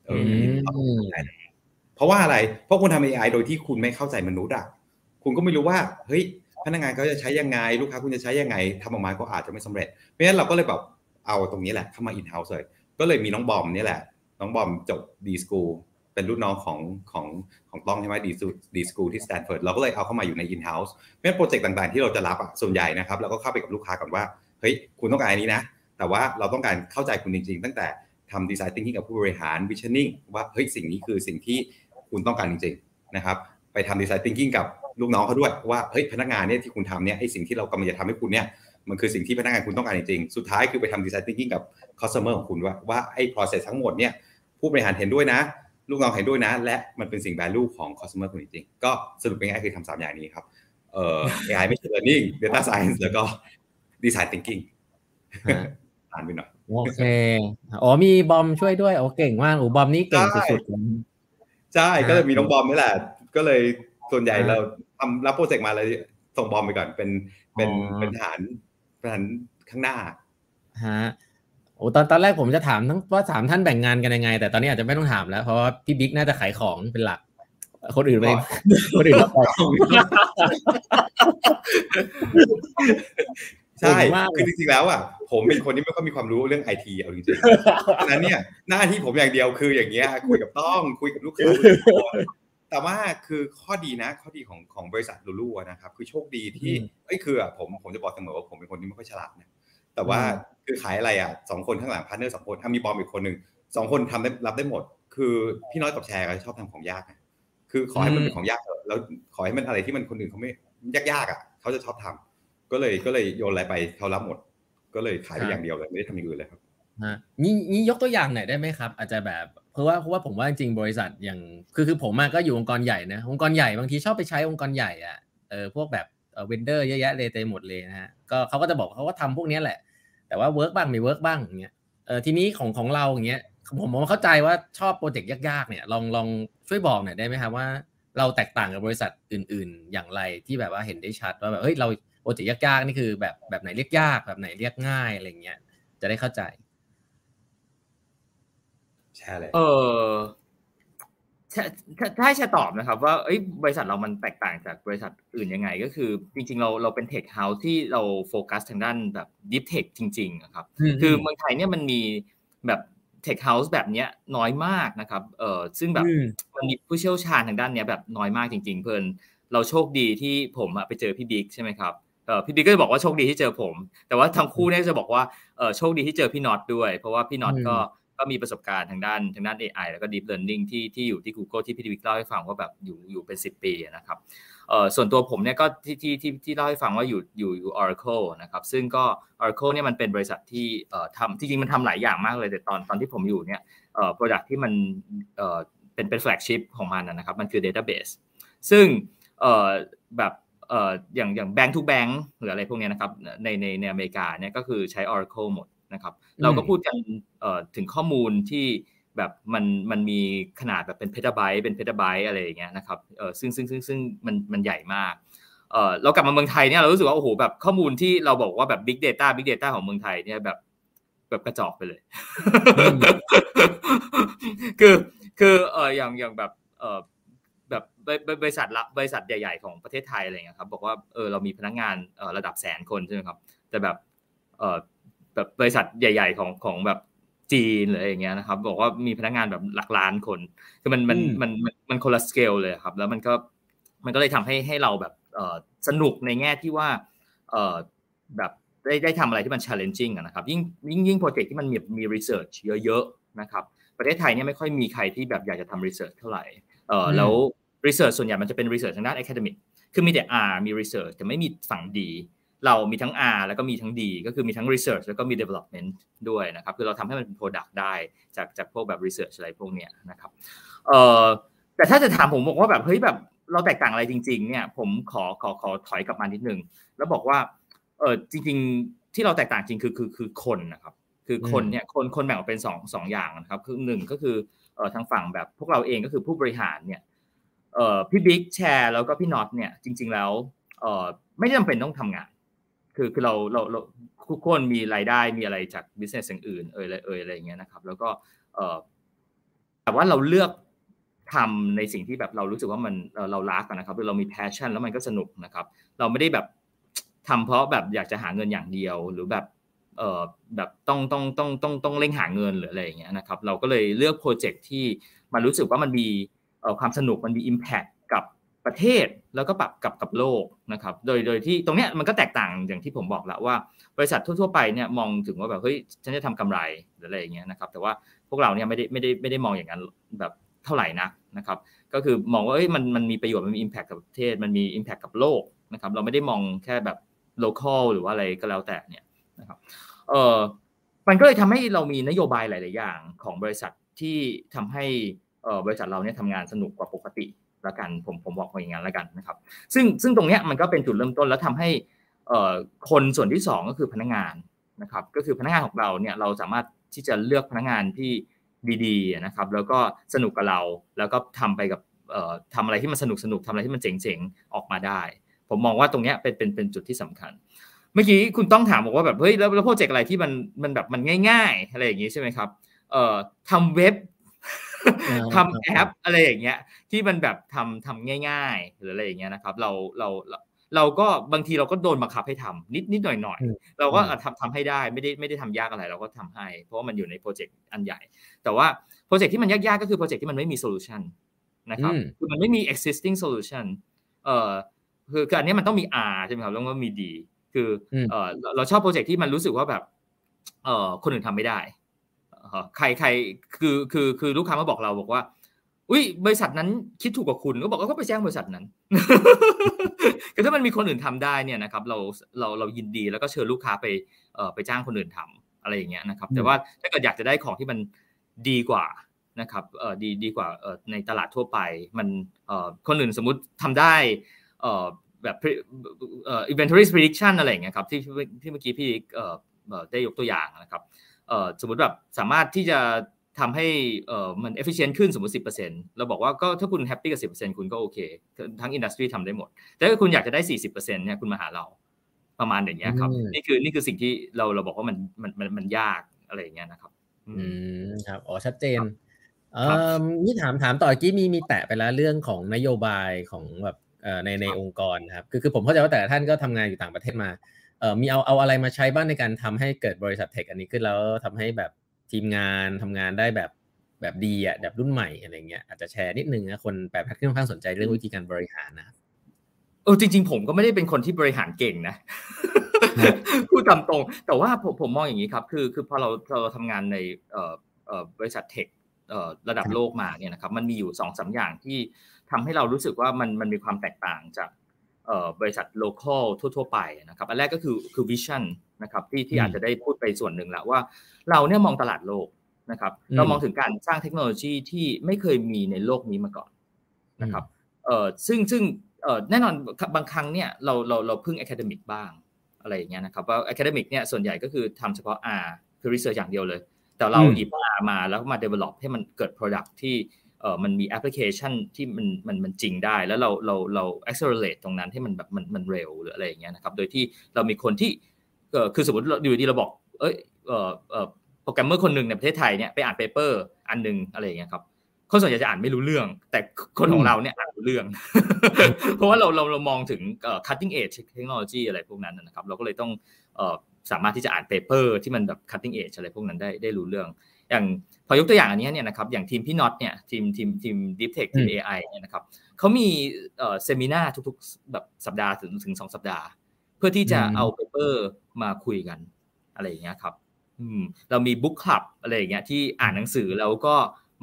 เออเพราะว่าอะไร เพราะคุณทำ AI โดยที่คุณไม่เข้าใจมนุษย์อะ คุณก็ไม่รู้ว่าเฮ้ยพนักงานเขาจะใช้ยังไง ลูกค้าคุณจะใช้ยังไงทำออกมาก็อาจจะไม่สำเร็จเพราะฉะนั้นเราก็เลยแบบเอาตรงนี้แหละเข้ามา in house เลยก็เลยมีน้องบอมนี่แหละ น้องบอมจบ D school เป็นรุ่นน้องของของของต้องใช่ไหม D D school ที่ Stanford เราก็เลยเอาเข้ามาอยู่ใน in house เพราะฉะนั้นโปรเจกต์ต่างๆที่เราจะรับอะส่วนใหญ่นะครับเราก็เข้าไปกับลูกค้าก่อนว่าเฮ้ยคุณต้องการอันนี้นะ แต่ว่าเราต้องการเข้าใจคุณจริง ๆ ตั้งแต่ทำ design thinking กับผู้บริหาร visioning ว่าเฮ้ยสิ่งนี้คือสิ่งที่คุณต้องการจริงๆนะครับ ไปทำ design thinking กับลูกน้องเขาด้วยว่าเฮ้ยพนักงานเนี่ยที่คุณทำเนี่ยไอ้สิ่งที่เรากำลังจะทำให้คุณเนี่ยมันคือสิ่งที่พนักงานคุณต้องการจริงๆ สุดท้ายคือไปทำ design thinking กับ customer ของคุณว่าว่าไอ้ process ทั้งหมดเนี่ยผู้บริหารเห็นด้วยนะ ลูกน้องเห็นด้วยนะ และมันเป็นสิ่ง value ของ customer คุณจริงๆ ก็สรุปง่ายๆคือทำสามอย่างนี้ครับเอ่อ AI machine learning data science แล้วก็ design thinking อ่านไปหน่อยโอเคอ๋อมีบอมช่วยด้วยโอ้เก่งมากโอ้บอมนี่เก่งสุดๆใช่ก็เลยมีน้องบอมนี่แหละ ก็เลยส่วนใหญ่เราทำรับโปรเจกต์มาเลยส่งบอมไปก่อนเป็นเป็นเป็นฐานฐานข้างหน้าฮะโอ้ตอนตอนแรกผมจะถามทั้งว่าสามท่านแบ่งงานกันยังไง แต่ตอนนี้อาจจะไม่ต้องถามแล้วเพราะว่าพี่บิ๊กน่าจะขายของเป็นหลัก คนอื่นไปคนอื่นไปใช่คือจริงๆแล้วอะผมเป็นคนที่ไม่ค่อยมีความรู้เรื่องไอทีเอาจริงๆดังนั้นเนี่ยหน้าที่ผมอย่างเดียวคืออย่างเงี้ยคุยกับต้องคุยกับลูกค้า แต่ว่าคือข้อดีนะ ข้อดีของของบริษัท looloo นะครับ คือโชคดีที่เอ้ยคือผมผมจะบอกเสมอว่าผมเป็นคนที่ไม่ค่อยฉลาดนะแต่ว่าคือขายอะไรอะสองคนข้างหลัง partner สองคนถ้ามีบอมอีกคนหนึ่งสองคนทำได้รับได้หมด คือพี่น้อยกับแชร์ชอบทำของยากคือขอให้มันเป็นของยากเถอะแล้วขอให้มันอะไรที่มันคนอื่นเขาไม่ยากๆอะเขาจะชอบทำก็เลยก็เลยโยนอะไรไปเขารับหมด ก็เลยขายไปอย่างเดียวเลยไม่ได้ทำอย่างอื่นเลยครับนี่นี่ยกตัวอย่างหน่อยได้ไหมครับ อาจจะแบบ เพราะว่าเพราะว่าผมว่าจริงบริษัทอย่างคือคือผมมาก็อยู่องค์กรใหญ่นะองค์กรใหญ่บางทีชอบไปใช้องค์กรใหญ่อะเออพวกแบบเเวนเดอร์เยอะแยะเลยเต็มหมดเลยนะฮะก็เขาก็จะบอกเขาก็ทำพวกนี้แหละ แต่ว่า work บ้างไม่ work บ้างอย่างเงี้ยเออทีนี้ของของเราอย่างเงี้ยผมผมเข้าใจว่าชอบโปรเจกต์ยากๆเนี่ยลองลองช่วยบอกหน่อยได้ไหมครับว่าเราแตกต่างกับบริษัทอื่น ๆ อย่างไรที่แบบว่าเห็นได้ชัดว่าแบบเฮ้ยเราโปรเจกต์ยากๆนี่คือแบบแบบไหนเรียกยากแบบไหนเรียกง่ายอะไรเงี้ยจะได้เข้าใจ ใช่เลย เออถ้าให้จะตอบนะครับ ว่าเอ้ยบริษัทเรามันแตกต่างจากบริษัทอื่นยังไง ก็คือ จริง ๆ เราเราเป็น tech house ที่เราโฟกัสทางด้านแบบ deep tech จริงๆครับ คือเมืองไทยเนี่ยมันมีแบบ tech house แบบเนี้ยน้อยมากนะครับเออซึ่งแบบมันมีผู้เชี่ยวชาญทางด้านเนี้ยแบบน้อยมากจริง ๆ เพื่อนเราโชคดีที่ผมไปเจอพี่บิ๊กใช่ไหมครับเออพี่บิ๊กก็จะบอกว่าโชคดีที่เจอผม แต่ว่าทั้งคู่เนี่ยจะบอกว่าเออโชคดีที่เจอพี่น็อตด้วย เพราะว่าพี่น็อตก็ ก็มีประสบการณ์ทางด้านทางด้าน AI แล้วก็ Deep Learning ที่ที่อยู่ที่ Google ที่พี่บิ๊กเล่าให้ฟังว่าแบบอยู่อยู่เป็น 10 ปีนะครับเอ่อส่วนตัวผมเนี่ยก็ที่ที่ที่ที่เล่าให้ฟังว่าอยู่อยู่อยู่ Oracle นะครับซึ่งก็ Oracle เนี่ยมันเป็นบริษัทที่เอ่อทำที่จริงมันทำหลายอย่างมากเลยแต่ตอนตอนที่ผมอยู่เนี่ยเอ่อ product ที่มันเอ่อเป็นเป็น flagship ของมันนะครับมันคือ database ซึ่งเอ่อแบบเอ่ออย่างอย่าง bank to bank หรืออะไรพวกนี้นะครับในในในอเมริกาเนี่ยก็คือใช้ Oracle หมด นะครับเราก็พูดกันถึงข้อมูลที่แบบมันมันมีขนาดแบบเป็นเพตาไบต์เป็นเพตาไบต์อะไรอย่างเงี้ยนะครับเออซึ่งซึ่งซึ่งซึ่งมันมันใหญ่มากเออเรากลับมาเมืองไทยเนี่ยเรารู้สึกว่าโอ้โหแบบข้อมูลที่เราบอกว่าแบบ Big Data Big Data ของเมืองไทยเนี่ยแบบแบบกระจอกไปเลย คือคือเอออย่างอย่างแบบเออแบบบริษัทละบริษัทใหญ่ๆของประเทศไทยอะไรเงี้ยครับบอกว่าเออเรามีพนักงานเออระดับแสนคนใช่ไหมครับ แต่แบบเออ แบบบริษัทใหญ่ ๆ ของของแบบจีนหรืออย่างเงี้ยนะครับ บอกว่ามีพนักงานแบบหลักล้านคนคือมันมันมันมันคนละสเกลเลยครับ แล้วมันก็มันก็เลยทำให้ให้เราแบบเออสนุกในแง่ที่ว่าเออแบบได้ได้ทำอะไรที่มัน challenging นะครับยิ่งยิ่งยิ่งโปรเจกต์ที่มันมีมี research เยอะๆนะครับประเทศไทยเนี่ยไม่ค่อยมีใครที่แบบอยากจะทำ research เท่าไหร่เออแล้ว research ส่วนใหญ่มันจะเป็น research ทางด้าน academic คือมีแต่ R มี research แต่ไม่มีฝั่งดี เรามีทั้ง R แล้วก็มีทั้ง D ก็คือมีทั้ง Research แล้วก็มี Development ด้วยนะครับ คือเราทำให้มันเป็น Product ได้จากจากพวกแบบ Research อะไรพวกเนี้ยนะครับเอ่อแต่ถ้าจะถามผมบอกว่าแบบเฮ้ยแบบเราแตกต่างอะไรจริง ๆ เนี่ยผมขอขอขอถอยกลับมานิดนึงแล้วบอกว่าเออจริง ๆ ที่เราแตกต่างจริงคือคือคือคนนะครับคือคนเนี่ยคนคนแบ่งออกเป็นสองสองอย่างนะครับ คือหนึ่งก็คือเอ่อทางฝั่งแบบพวกเราเองก็คือผู้บริหารเนี่ยเอ่อพี่บิ๊กแชร์แล้วก็พี่น็อตเนี่ยจริง ๆ แล้วเอ่อไม่จำเป็นต้องทำงาน คือคือเราเราเราทุกคนมีรายได้มีอะไรจาก business อื่นเอ่ยเอ่ยอะไรอย่างเงี้ยนะครับ แล้วก็เออแต่ว่าเราเลือกทำในสิ่งที่แบบเรารู้สึกว่ามันเรารักนะครับเรามี passion แล้วมันก็สนุกนะครับ เราไม่ได้แบบทำเพราะแบบอยากจะหาเงินอย่างเดียวหรือแบบเออแบบต้องต้องต้องต้องต้องเร่งหาเงินหรืออะไรอย่างเงี้ยนะครับ เราก็เลยเลือกโปรเจกต์ที่มันรู้สึกว่ามันมีความสนุกมันมี Impact ประเทศแล้วก็ปรับกับกับโลกนะครับโดยโดยที่ตรงเนี้ยมันก็แตกต่างอย่างที่ผมบอกแล้วว่า บริษัททั่วๆไปเนี่ยมองถึงว่าแบบเฮ้ยฉันจะทำกำไรหรืออะไรอย่างเงี้ยนะครับแต่ว่าพวกเราเนี่ยไม่ได้ไม่ได้ไม่ได้มองอย่างนั้นแบบเท่าไหร่นักนะครับก็คือมองว่าเอ้ยมันมันมีประโยชน์มันมีอิมแพคกับประเทศมันมีอิมแพคกับโลกนะครับเราไม่ได้มองแค่แบบโลเคอลหรือว่าอะไรก็แล้วแต่เนี่ยนะครับเออมันก็เลยทำให้เรามีนโยบายหลาย ๆ อย่างของบริษัทที่ทำให้บริษัทเราเนี่ยทำงานสนุกกว่าปกติ ละกันผมผมบอกอย่างนั้นละกันนะครับ ซึ่งซึ่งตรงเนี้ยมันก็เป็นจุดเริ่มต้นแล้วทำให้คนส่วนที่ 2 ก็คือพนักงานนะครับ ก็คือพนักงานของเราเนี่ยเราสามารถที่จะเลือกพนักงานที่ดีๆนะครับ แล้วก็สนุกกับเราแล้วก็ทำไปกับทำอะไรที่มันสนุกสนุกทำอะไรที่มันเจ๋งๆออกมาได้ ผมมองว่าตรงเนี้ยเป็นเป็นเป็นจุดที่สำคัญ เมื่อกี้คุณต้องถามบอกว่าแบบเฮ้ยแล้วแล้วโปรเจกต์อะไรที่มันมันแบบมันง่าย ๆ อะไรอย่างงี้ใช่ไหมครับเอ่อทำเว็บ ทำแอปอะไรอย่างเงี้ย ที่มันแบบทำทำง่าย ๆ หรืออะไรอย่างเงี้ยนะครับ เราเราเราก็บางทีเราก็โดนบังคับให้ทำนิดนิดหน่อยหน่อยเราก็ทำทำให้ได้ไม่ได้ไม่ได้ทำยากอะไรเราก็ทำให้ เพราะว่ามันอยู่ในโปรเจกต์อันใหญ่ แต่ว่าโปรเจกต์ที่มันยากๆก็คือโปรเจกต์ที่มันไม่มี solution นะครับคือมันไม่มี existing solution เอ่อคือคืออันนี้มันต้องมี R ใช่ไหมครับแล้วก็มี D คือเออเราชอบโปรเจกต์ที่มันรู้สึกว่าแบบเออคนอื่นทำไม่ได้ ใครใครคือคือคือลูกค้ามาบอกเราบอกว่า อุ้ยบริษัทนั้นคิดถูกกว่าคุณก็บอกว่าก็ไปแจ้งบริษัทนั้นคือถ้ามันมีคนอื่นทำได้เนี่ยนะครับเราเราเรายินดีแล้วก็เชิญลูกค้าไปไปจ้างคนอื่นทำอะไรอย่างเงี้ยนะครับ แต่ว่าถ้าเกิดอยากจะได้ของที่มันดีกว่านะครับเออดีดีกว่าเออในตลาดทั่วไปมันเออคนอื่นสมมุติทำได้เออแบบเอ่อ inventory prediction อะไรอย่างเงี้ยครับที่ที่เมื่อกี้พี่เอ่อได้ยกตัวอย่างนะครับเอ่อ สมมติแบบสามารถที่จะทำให้เอ่อมัน efficient ขึ้นสมมติ 10%เราบอกว่าก็ถ้าคุณแฮปปี้กับ 10%คุณก็โอเค ทั้งอินดัสทรีทำได้หมด แต่ถ้าคุณอยากจะได้ 40%เนี่ยคุณมาหาเราประมาณอย่างเงี้ยครับ นี่คือนี่คือสิ่งที่เราเราบอกว่ามันมันมันมันยากอะไรอย่างเงี้ยนะครับ อืมครับอ๋อชัดเจนเอ่อนี่ถามถามต่อกี้มีมีแตะไปแล้วเรื่องของนโยบายของแบบในในองค์กรครับคือคือผมเข้าใจว่าแต่ท่านก็ทำงานอยู่ต่างประเทศมาเอ่อ มีเอาเอาอะไรมาใช้บ้างในการทำให้เกิดบริษัทเทคอันนี้ขึ้นแล้วทำให้แบบทีมงานทำงานได้แบบแบบดีอะแบบรุ่นใหม่อะไรเงี้ยอาจจะแชร์นิดนึงนะคนแปลพัดค่อนข้างสนใจเรื่องวิธีการบริหารนะเออจริง ๆ ผมก็ไม่ได้เป็นคนที่บริหารเก่งนะพูดตามตรง แต่ว่าผมผมมองอย่างนี้ครับคือคือพอเราเราทำงานในเอ่อเอ่อบริษัทเทคเอ่อระดับโลกมาเนี่ยนะครับมันมีอยู่สองสาอย่างที่ทำให้เรารู้สึกว่ามันมันมีความแตกต่างจาก บริษัทโลเคอลทั่ว ๆ ไปนะครับ อันแรกก็คือคือวิชั่นนะครับที่ที่อาจจะได้พูดไปส่วนหนึ่งแล้วว่า เราเนี่ยมองตลาดโลกนะครับ เรามองถึงการสร้างเทคโนโลยีที่ไม่เคยมีในโลกนี้มาก่อนนะครับเอ่อซึ่งซึ่งเอ่อแน่นอนบางครั้งเนี่ยเราเราเราพึ่ง academic บ้างอะไรอย่างเงี้ยนะครับว่า academic เนี่ยส่วนใหญ่ก็คือทำเฉพาะ R คือ research อย่างเดียวเลย แต่เราหยิบ R มาแล้วมา develop ให้มันเกิด product ที่ เออมันมีแอปพลิเคชันที่มันมันมันจริงได้ แล้วเราเราเรา accelerate ตรงนั้นให้มันแบบมันมันเร็วหรืออะไรอย่างเงี้ยนะครับ โดยที่เรามีคนที่เออคือสมมติอยู่ดีเราบอก เอ้ยเออเออโปรแกรมเมอร์คนหนึ่งในประเทศไทยเนี่ยไปอ่าน paper อันหนึ่งอะไรอย่างเงี้ยครับคนส่วนใหญ่จะอ่านไม่รู้เรื่อง แต่คนของเราเนี่ยอ่านรู้เรื่อง เพราะว่าเราเราเรามองถึง cutting edge เทคโนโลยีอะไรพวกนั้นนะครับ เราก็เลยต้องสามารถที่จะอ่าน paper ที่มันแบบ cutting edge อะไรพวกนั้นได้ได้รู้เรื่อง อย่างพอยกตัวอย่างอันนี้เนี่ยนะครับอย่างทีมพี่น็อตเนี่ยทีมทีมทีม deep tech ทีม AI เนี่ยนะครับเขามีเอ่อ seminar ทุกๆแบบสัปดาห์ถึงถึงสองสัปดาห์ เพื่อที่จะเอา paper มาคุยกันอะไรอย่างเงี้ยครับอืมเรามีบุ๊กคลับอะไรอย่างเงี้ยที่อ่านหนังสือแล้วก็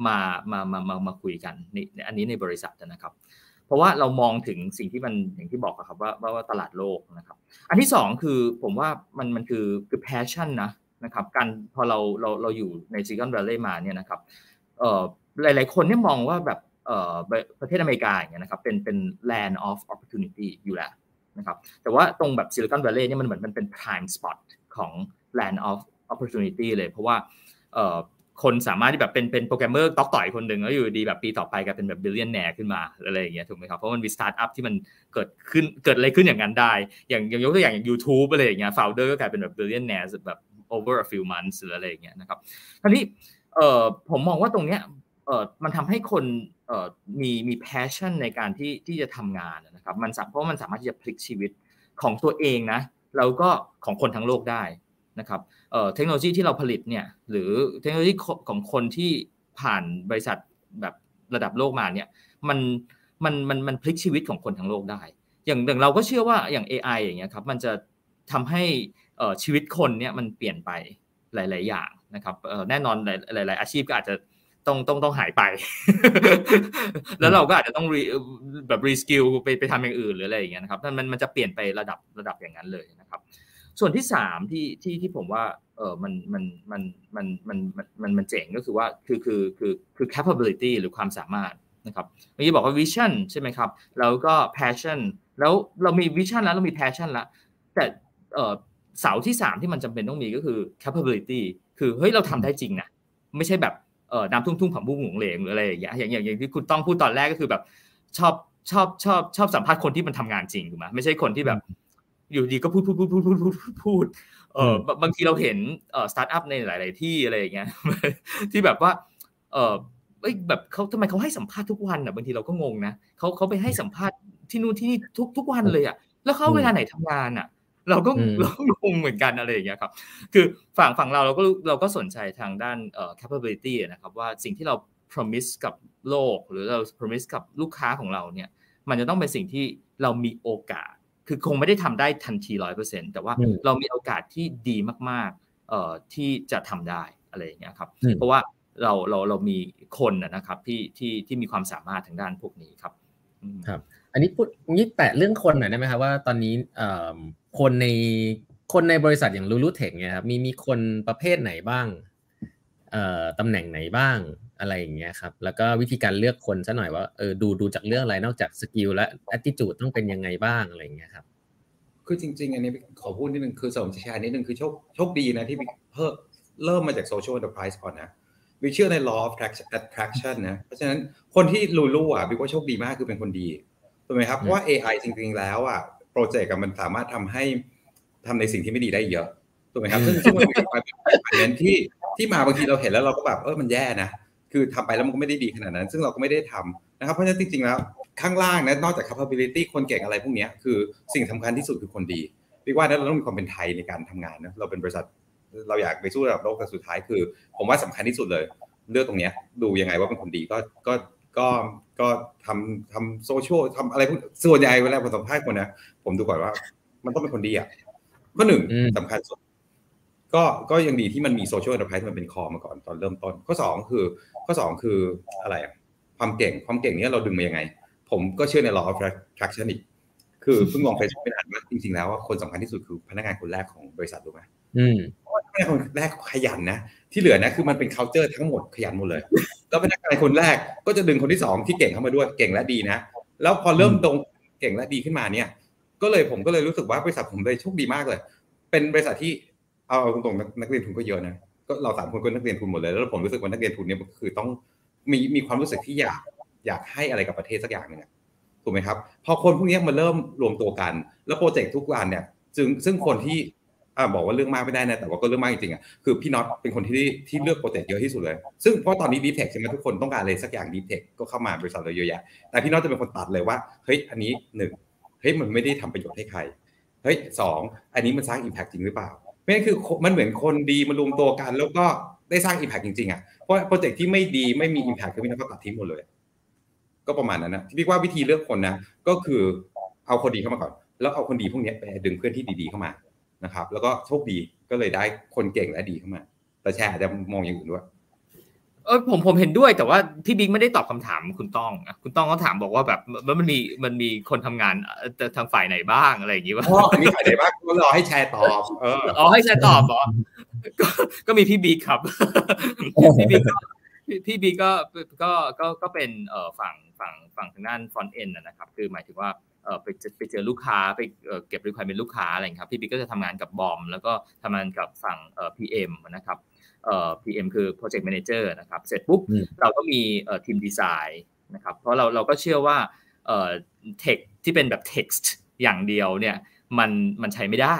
มามามามามาคุยกันนี่อันนี้ในบริษัทนะครับ เพราะว่าเรามองถึงสิ่งที่มันอย่างที่บอกครับว่าว่าตลาดโลกนะครับ อันที่สองคือผมว่ามันมันคือคือ passion นะ นะครับการพอเราเราเราอยู่ในซิลิคอนแวลลย์มาเนี่ยนะครับเอ่อหลาย ๆ คนเนี่ยมองว่าแบบเอ่อประเทศอเมริกาอย่างเงี้ยนะครับเป็นเป็น land of opportunity อยู่แล้วนะครับแต่ว่าตรงแบบ Silicon Valley เนี่ยมันเหมือนมันเป็น prime spot ของ land of opportunity เลย เพราะว่าเอ่อคนสามารถที่แบบเป็นเป็นโปรแกรมเมอร์ต๊อกต๋อยคนหนึ่งแล้วอยู่ดีแบบปีต่อไปกลายเป็นแบบ billionaire ขึ้นมาอะไรอย่างเงี้ยถูกไหมครับเพราะมันมีสตาร์ทอัพที่มันเกิดขึ้นเกิดอะไรขึ้นอย่างนั้นได้ อย่างอย่างยกตัวอย่างอย่าง YouTube อะไรอย่างเงี้ย founder ก็กลายเป็นแบบ billionaire แบบ over a few months หรืออะไรอย่างเงี้ยนะครับคราวนี้เอ่อผมมองว่าตรงเนี้ยเอ่อมันทำให้คนเอ่อมีมี passion ในการที่ที่จะทำงานนะครับมันเพราะมันสามารถที่จะพลิกชีวิตของตัวเองนะแล้วก็ของคนทั้งโลกได้นะครับเอ่อเทคโนโลยีที่เราผลิตเนี่ยหรือเทคโนโลยีของคนที่ผ่านบริษัทแบบระดับโลกมาเนี่ยมันมันมันมันพลิกชีวิตของคนทั้งโลกได้ อย่างอย่างเราก็เชื่อว่าอย่าง AI อย่างเงี้ยครับมันจะทำให้ ชีวิตคนเนี่ยมันเปลี่ยนไปหลาย ๆ อย่างนะครับแน่นอนหลาย ๆ อาชีพก็อาจจะต้องต้องต้องหายไป แล้วเราก็อาจจะต้องแบบรีสกิลไปไปทำอย่างอื่นหรืออะไรอย่างเงี้ยนะครับมันมันจะเปลี่ยนไประดับระดับอย่างนั้นเลยนะครับ ส่วนที่สามที่ที่ที่ผมว่าเออมันมันมันมันมันมันมันเจ๋งก็คือว่าคือคือคือคือ capability หรือความสามารถนะครับเมื่อกี้บอกว่า vision ใช่ไหมครับ แล้วก็ passion แล้วเรามี vision แล้วเรามี passion แล้วแต่เออ เสาที่สามที่มันจำเป็นต้องมีก็คือ capability คือเฮ้ยเราทำได้จริงนะไม่ใช่แบบเออน้ำท่วมทุ่งผักบุ้งโหรงเหรงหรืออะไรอย่างเงี้ยอย่างอย่างอย่างที่คุณต้องพูดตอนแรกก็คือแบบชอบชอบชอบชอบสัมภาษณ์คนที่มันทำงานจริงถูกไหมไม่ใช่คนที่แบบ อยู่ดีก็พูดพูดพูดพูดพูดพูดพูดเออบางทีเราเห็นเออสตาร์ทอัพในหลาย ๆ ที่อะไรอย่างเงี้ยที่แบบว่าเออแบบเขาทำไมเขาให้สัมภาษณ์ทุกวันอะบางทีเราก็งงนะเขาเขาไปให้สัมภาษณ์ที่นู่นที่นี่ทุกทุกวันเลยอะแล้วเขาเวลาไหนทำงานอะ เราก็เรางงเหมือนกันอะไรอย่างเงี้ยครับ คือฝั่งฝั่งเราเราก็เราก็สนใจทางด้านเอ่อ capability นะครับว่าสิ่งที่เรา promise กับโลก หรือเรา promise กับลูกค้าของเราเนี่ย มันจะต้องเป็นสิ่งที่เรามีโอกาส คือคงไม่ได้ทำได้ทันทีร้อยเปอร์เซ็นแต่ว่าเรามีโอกาสที่ดีมากๆเอ่อที่จะทำได้อะไรอย่างเงี้ยครับ เพราะว่าเราเราเรามีคนนะครับที่ที่ที่มีความสามารถทางด้านพวกนี้ครับ ครับ อันนี้พูดนี้แตะเรื่องคนหน่อยได้ไหมครับว่าตอนนี้ คนในคนในบริษัทอย่าง looloo Tech เนี่ยครับมีมีคนประเภทไหนบ้างเอ่อตำแหน่งไหนบ้างอะไรอย่างเงี้ยครับ แล้วก็วิธีการเลือกคนซะหน่อยว่าเออดูดูจากเรื่องอะไรนอกจาก skill และ attitude ต้องเป็นยังไงบ้างอะไรอย่างเงี้ยครับ คือจริง ๆ อันนี้ขอพูดนิดนึงคือสมชานิดนึงคือโชคโชคดีนะที่เพิ่มเริ่มมาจาก social enterprise ก่อนนะวิเชื่อใน law of attraction นะ เพราะฉะนั้นคนที่ลูลูอะวิว่าโชคดีมากคือเป็นคนดีถูกไหมครับเพราะว่า AI จริงๆแล้วอะ โปรเจกต์มันสามารถทำให้ทำในสิ่งที่ไม่ดีได้เยอะถูกไหมครับซึ่งซึ่งมันเป็นประเด็นที่ที่มาบางทีเราเห็นแล้วเราก็แบบเออมันแย่นะคือทำไปแล้วมันก็ไม่ได้ดีขนาดนั้น ซึ่งเราก็ไม่ได้ทำนะครับเพราะฉะนั้นจริงๆแล้วข้างล่างนะนอกจาก capability คนเก่งอะไรพวกนี้คือสิ่งสำคัญที่สุดคือคนดีพี่ว่านั้นเราต้องมีความเป็นไทยในการทำงานนะเราเป็นบริษัทเราอยากไปสู้ระดับโลกแต่สุดท้ายคือ ผมว่าสำคัญที่สุดเลย เลือกตรงเนี้ยดูยังไงว่าเป็นคนดีก็ก็ ก็ก็ทำทำโซเชียลทำอะไรพวกส่วนใหญ่เวลาผมสัมภาษณ์คนนะผมดูก่อนว่า มันต้องเป็นคนดีอะข้อหนึ่งสำคัญสุดก็ก็ยังดีที่มันมี social enterprise มันเป็นคอมาก่อนตอนเริ่มต้น ข้อสองคือข้อสองคืออะไรความเก่งความเก่งนี้เราดึงมายังไง ผมก็เชื่อใน law of attraction อีกคือเพิ่งลองไปเป็นอ่านว่าจริงๆแล้วว่าคนสำคัญที่สุดคือพนักงานคนแรกของบริษัทรู้ไหมอืมเพราะว่าพนักงานคนแรกขยันนะ ที่เหลือนะคือมันเป็น culture ทั้งหมดขยันหมดเลย แล้วพนักงานคนแรกก็จะดึงคนที่สองที่เก่งเข้ามาด้วยเก่งและดีนะ แล้วพอเริ่มตรงเก่งและดีขึ้นมาเนี่ย ก็เลยผมก็เลยรู้สึกว่าบริษัทผมเลยโชคดีมากเลย เป็นบริษัทที่เอาตรงๆนักเรียนทุนก็เยอะนะก็เราสามคนก็นักเรียนทุนหมดเลยแล้วผมรู้สึกว่านักเรียนทุนเนี่ยคือต้องมีมีความรู้สึกที่อยากอยากให้อะไรกับประเทศสักอย่างหนึ่งถูกไหมครับพอคนพวกนี้มาเริ่มรวมตัวกัน แล้วโปรเจกต์ทุกวันเนี่ยซึ่งซึ่งคนที่ อ่าบอกว่าเรื่องมากไม่ได้นะแต่ว่าก็เรื่องมากจริงๆอะคือพี่น็อตเป็นคนที่ที่เลือกโปรเจกต์เยอะที่สุดเลย ซึ่งเพราะตอนนี้ดีเทคใช่ไหมทุกคนต้องการอะไรสักอย่างดีเทคก็เข้ามาบริษัทเราเยอะแยะแต่พี่น็อตจะเป็นคนตัดเลยว่าเฮ้ยอันนี้หนึ่งเฮ้ยมันไม่ได้ทำประโยชน์ให้ใครเฮ้ยสองอันนี้มันสร้างอิมแพคจริงหรือเปล่าไม่งั้นคือมันเหมือนคนดีมารวมตัวกัน แล้วก็ได้สร้างอิมแพคจริงๆอะเพราะโปรเจกต์ที่ไม่ดีไม่มีอิมแพคคือพี่น็อตก็ตัดทิ้งหมดเลย ก็ประมาณนั้นนะที่พี่ว่าวิธีเลือกคนนะก็คือเอาคนดีเข้ามาก่อน แล้วเอาคนดีพวกนี้ไปดึงเพื่อนที่ดีๆเข้ามา นะครับ แล้วก็โชคดีก็เลยได้คนเก่งและดีเข้ามา แต่แชร์อาจจะมองอย่างอื่นด้วยเออผมผมเห็นด้วยแต่ว่าพี่บิ๊กไม่ได้ตอบคำถามคุณต้องคุณต้องเขาถามบอกว่าแบบมันมีมันมีคนทำงานทางฝ่ายไหนบ้างอะไรอย่างงี้ว่ามีฝ่ายไหนบ้างก็รอให้แชร์ตอบเอออ๋อให้แชร์ตอบเหรอก็ก็มีพี่บิ๊กครับพี่บิ๊กก็พี่บิ๊กก็ก็ก็ก็เป็นเอ่อฝั่งฝั่งฝั่งทางด้าน front end นะครับ คือหมายถึงว่าเออ ไปไปเจอลูกค้าไปเก็บ requirement ลูกค้าอะไรครับพี่บิ๊กก็จะทำงานกับบอม แล้วก็ทำงานกับฝั่งเอ่อ PM นะครับเอ่อ PM คือ Project Manager นะครับเสร็จปุ๊บเราก็มีเอ่อทีมดีไซน์นะครับเพราะเราเราก็เชื่อว่าเอ่อ text ที่เป็นแบบ text อย่างเดียวเนี่ยมันมันใช้ไม่ได้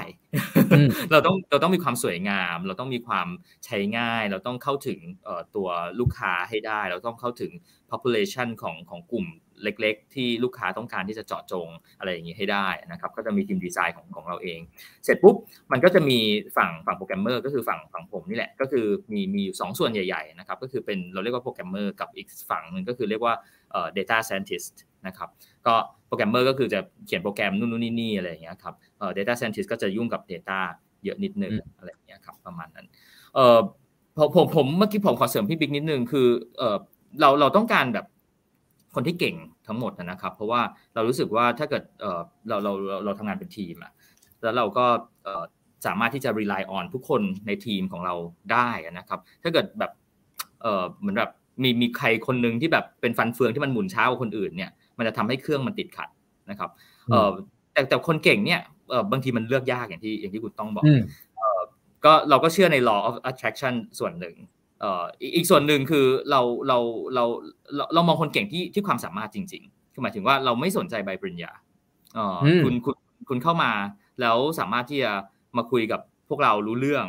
เราต้องเราต้องมีความสวยงาม เราต้องมีความใช้ง่าย เราต้องเข้าถึงตัวลูกค้าให้ได้ เราต้องเข้าถึง population ของของกลุ่ม เล็กๆ ที่ลูกค้าต้องการที่จะเจาะจงอะไรอย่างนี้ให้ได้นะครับก็จะมีทีมดีไซน์ของของเราเอง เสร็จปุ๊บมันก็จะมีฝั่งฝั่งโปรแกรมเมอร์ก็คือฝั่งฝั่งผมนี่แหละก็คือมีมีอยู่สองส่วนใหญ่ๆนะครับก็คือเป็นเราเรียกว่าโปรแกรมเมอร์กับอีกฝั่งหนึ่งก็คือเรียกว่าเอ่อ data scientist นะครับก็โปรแกรมเมอร์ก็คือจะเขียนโปรแกรมนู่นนู่นนี่อะไรอย่างเงี้ยครับเอ่อ data scientist ก็จะยุ่งกับ data เยอะนิดนึงอะไรอย่างเงี้ยครับประมาณนั้นเอ่อผมผมเมื่อกี้ผมขอเสริมพี่บิ๊กนิดนึงคือเอ่อเราเราต้องการแบบ คนที่เก่งทั้งหมดนะครับ เพราะว่าเรารู้สึกว่าถ้าเกิดเอ่อเราเราเราทำงานเป็นทีมอะแล้วเราก็เอ่อสามารถที่จะ rely on ทุกคนในทีมของเราได้นะครับ ถ้าเกิดแบบเอ่อเหมือนแบบมีมีใครคนหนึ่งที่แบบเป็นฟันเฟืองที่มันหมุนช้ากว่าคนอื่นเนี่ย มันจะทำให้เครื่องมันติดขัดนะครับเอ่อแต่แต่คนเก่งเนี่ยเออบางทีมันเลือกยากอย่างที่อย่างที่คุณต้องบอกเออก็เราก็เชื่อใน law of attraction ส่วนหนึ่งเอ่ออีกส่วนหนึ่งคือเราเราเราเรามองคนเก่งที่ที่ความสามารถจริง ๆ คือหมายถึงว่าเราไม่สนใจใบปริญญาเออคุณคุณคุณเข้ามา แล้วสามารถที่จะมาคุยกับพวกเรารู้เรื่อง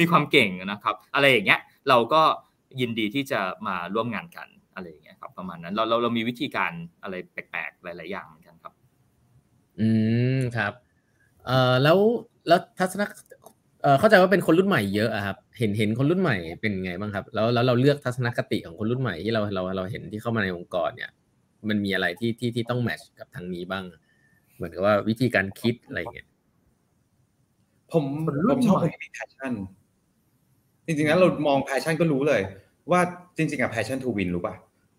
มีความเก่งนะครับ อะไรอย่างเงี้ย เราก็ยินดีที่จะมาร่วมงานกันอะไรอย่างเงี้ยครับ ประมาณนั้นเราเราเรามีวิธีการอะไรแปลกๆหลาย ๆ อย่างเหมือนกันครับ อืมครับเอ่อแล้วแล้วทัศน เออเข้าใจว่าเป็นคนรุ่นใหม่เยอะอะครับ เห็นเห็นคนรุ่นใหม่เป็นไงบ้างครับ แล้วแล้วเราเลือกทัศนคติของคนรุ่นใหม่ที่เราเราเราเห็นที่เข้ามาในองค์กรเนี่ย มันมีอะไรที่ที่ที่ต้อง match กับทางนี้บ้าง เหมือนกับว่าวิธีการคิดอะไรเงี้ยผมผมชอบคนที่มี passion จริงๆแล้วเรามอง passion ก็รู้เลย ว่าจริง ๆอะ passion to win รู้ป่ะ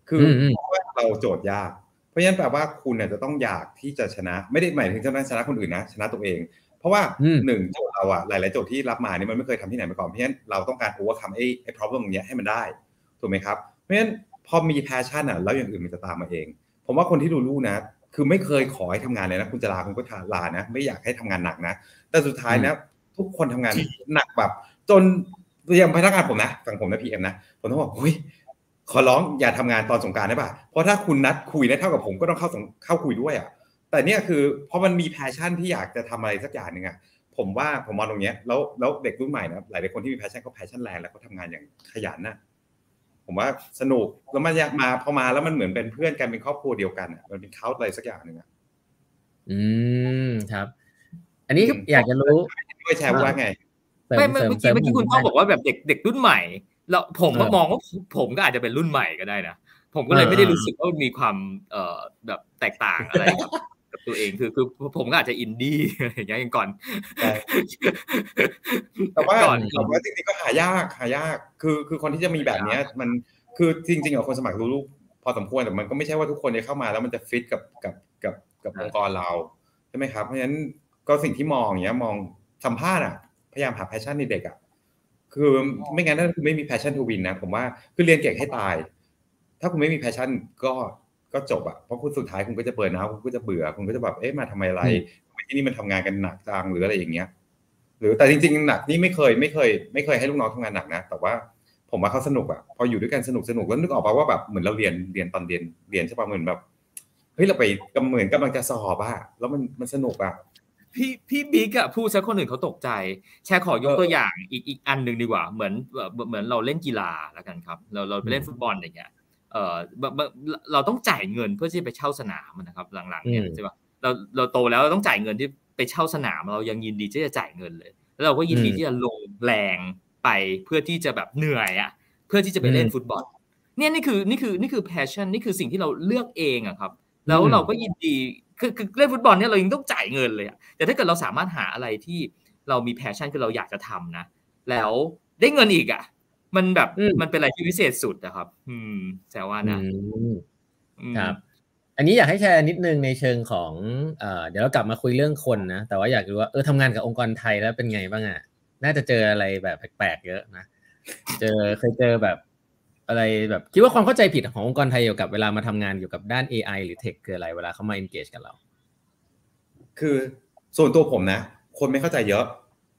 คือเพราะว่าเราโจทย์ยาก เพราะฉะนั้นแปลว่าคุณเนี่ยจะต้องอยากที่จะชนะ ไม่ได้หมายถึงจะชนะคนอื่นนะชนะตัวเองเพ ราะว่าหนึ่งโจทย์เราอะหลาย ๆ โจทย์ที่รับมานี่มันไม่เคยทำที่ไหนมาก่อนเพราะฉะนั้นเราต้องการ overcome ไอ้ไอ้ problem ตรงนี้ให้มันได้ถูกไหมครับเพราะฉะนั้นพอมี passion อะแล้วอย่างอื่นมันจะตามมาเอง ผมว่าคนที่รู้รู้นะ คือไม่เคยขอให้ทำงานเลยนะ คุณจะลาคุณก็ลานะ ไม่อยากให้ทำงานหนักนะ แต่สุดท้ายนะ ทุกคนทำงานหนักแบบ จนอย่างพนักงานผมนะฝั่งผมนะ PM นะผมต้องบอกเฮ้ยขอร้องอย่าทำงานตอนสงกรานต์ได้ป่ะเพราะถ้าคุณนัดคุยนะเท่ากับผมก็ต้องเข้าเข้าคุยด้วยอะ แต่เนี่ยคือเพราะมันมี passion ที่อยากจะทำอะไรสักอย่างหนึ่งอะผมว่าผมมองตรงเนี้ยแล้วแล้วเด็กรุ่นใหม่นะหลายๆคนที่มี passion เขา passion แรงแล้วเขาทำงานอย่างขยันนะผมว่าสนุกแล้วมันอยากมาพอมาแล้วมันเหมือนเป็นเพื่อนกันเป็นครอบครัวเดียวกันมันเป็นเขาอะไรสักอย่างหนึ่งอะอืมครับ อันนี้อยากจะรู้ด้วยแชร์ว่าไงไม่เมื่อกี้เมื่อกี้คุณพ่อบอกว่าแบบเด็กเด็กรุ่นใหม่แล้วผมก็มองว่าผมก็อาจจะเป็นรุ่นใหม่ก็ได้นะผมก็เลยไม่ได้รู้สึกว่ามีความเอ่อแบบแตกต่างอะไรกับ ตัวเองคือคือผมก็อาจจะอินดี้อะไรอย่างเงี้ยก่อน แต่ว่าแต่ว่าจริงๆก็หายากหายาก คือคือคนที่จะมีแบบเนี้ย มันคือจริงๆกับคนสมัคร looloo พอสมควรแต่มันก็ไม่ใช่ว่าทุกคนจะเข้ามาแล้วมันจะฟิตกับกับกับกับองค์กรเราใช่ไหมครับเพราะฉะนั้นก็สิ่งที่มองอย่างเงี้ยมองสัมภาษณ์อะพยายามหา passion ในเด็กอะคือไม่งั้นถ้าคุณไม่มี passion to win นะผมว่าคือเรียนเก่งให้ตาย ถ้าคุณไม่มี passion ก็ ก็จบอะเพราะคุณสุดท้ายคุณก็จะเบื่อนะคุณก็จะเบื่อคุณก็จะแบบเอ๊ะมาทำไมอะไรที่นี่มันทำงานกันหนักจังหรืออะไรอย่างเงี้ย หรือแต่จริงๆหนักนี่ไม่เคยไม่เคย ไม่เคยให้ลูกน้องทำงานหนักนะแต่ว่าผมว่าเขาสนุกอะพออยู่ด้วยกันสนุกสนุกแล้วนึกออกป่าว่าแบบเหมือนเราเรียนเรียนตอนเรียนเรียนใช่ป่ะเหมือนแบบเฮ้ยเราไปกำเหมือนกำลังจะสอบอะแล้วมันมันสนุกอะพี่พี่บิ๊กอะพูดซะคนอื่นเขาตกใจ แชร์ขอยกตัวอย่างอีกอีกอันหนึ่งดีกว่า เหมือนเหมือนเราเล่นกีฬาแล้วกันครับ เราเราไปเล่นฟุตบอลอย่างเงี้ย เออเราต้องจ่ายเงินเพื่อที่ไปเช่าสนามนะครับหลังๆเนี่ยใช่ป่ะเราเราโตแล้วเราต้องจ่ายเงินที่ไปเช่าสนามเรายังยินดีที่จะจ่ายเงินเลย แล้วเราก็ยินดีที่จะลงแรงไปเพื่อที่จะแบบเหนื่อยอะ เพื่อที่จะไปเล่นฟุตบอล เนี่ยนี่คือนี่คือนี่คือ passion นี่คือสิ่งที่เราเลือกเองอะครับ แล้วเราก็ยินดีคือคือเล่นฟุตบอลเนี่ยเรายังต้องจ่ายเงินเลยอะแต่ถ้าเกิดเราสามารถหาอะไรที่เรามีแพชชั่นคือเราอยากจะทำนะแล้วได้เงินอีกอะ มันแบบมันเป็นอะไรที่พิเศษสุดนะครับ อืมแซวว่านะครับ อันนี้อยากให้แชร์นิดนึงในเชิงของเอ่อเดี๋ยวเรากลับมาคุยเรื่องคนนะ แต่ว่าอยากรู้ว่าเออทำงานกับองค์กรไทยแล้วเป็นไงบ้างอะ น่าจะเจออะไรแบบแปลกๆเยอะนะ เจอเคยเจอแบบอะไรแบบคิดว่าความเข้าใจผิดขององค์กรไทยเกี่ยวกับเวลามาทำงานเกี่ยวกับด้าน AI หรือเทคคืออะไรเวลาเขามา engage กับเรา คือส่วนตัวผมนะ คนไม่เข้าใจเยอะ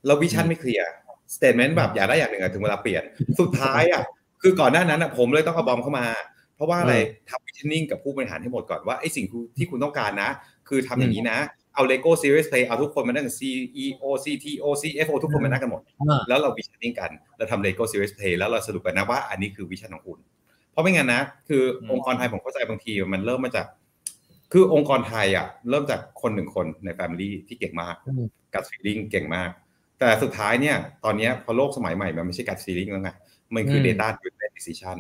แล้ว vision ไม่เคลียร์ statement แบบอยากได้อย่างหนึ่งถึงเวลาเปลี่ยน สุดท้ายอะคือก่อนหน้านั้นผมเลยต้องเอาบอมเข้ามา เพราะว่าอะไรทำ visioning กับผู้บริหารให้หมดก่อนว่าไอ้สิ่งที่คุณต้องการนะ คือทำอย่างนี้นะ เอา Lego Serious Play เอาทุกคนมานั่ง CEO CTO CFO ทุกคนมานั่งกันหมด แล้วเรา visioning กันเราทำ Lego Serious Play แล้วเราสรุปกันนะว่าอันนี้คือ vision ของคุณ เพราะไม่งั้นนะ คือองค์กรไทยผมเข้าใจบางทีมันเริ่มมาจากคือองค์กรไทยอะเริ่มจากคนหนึ่งคนใน family ที่เก่งมาก gut feeling เก่งมาก แต่สุดท้ายเนี่ย ตอนนี้พอโลกสมัยใหม่มันไม่ใช่ gut feeling แล้วไงมันคือ data driven decision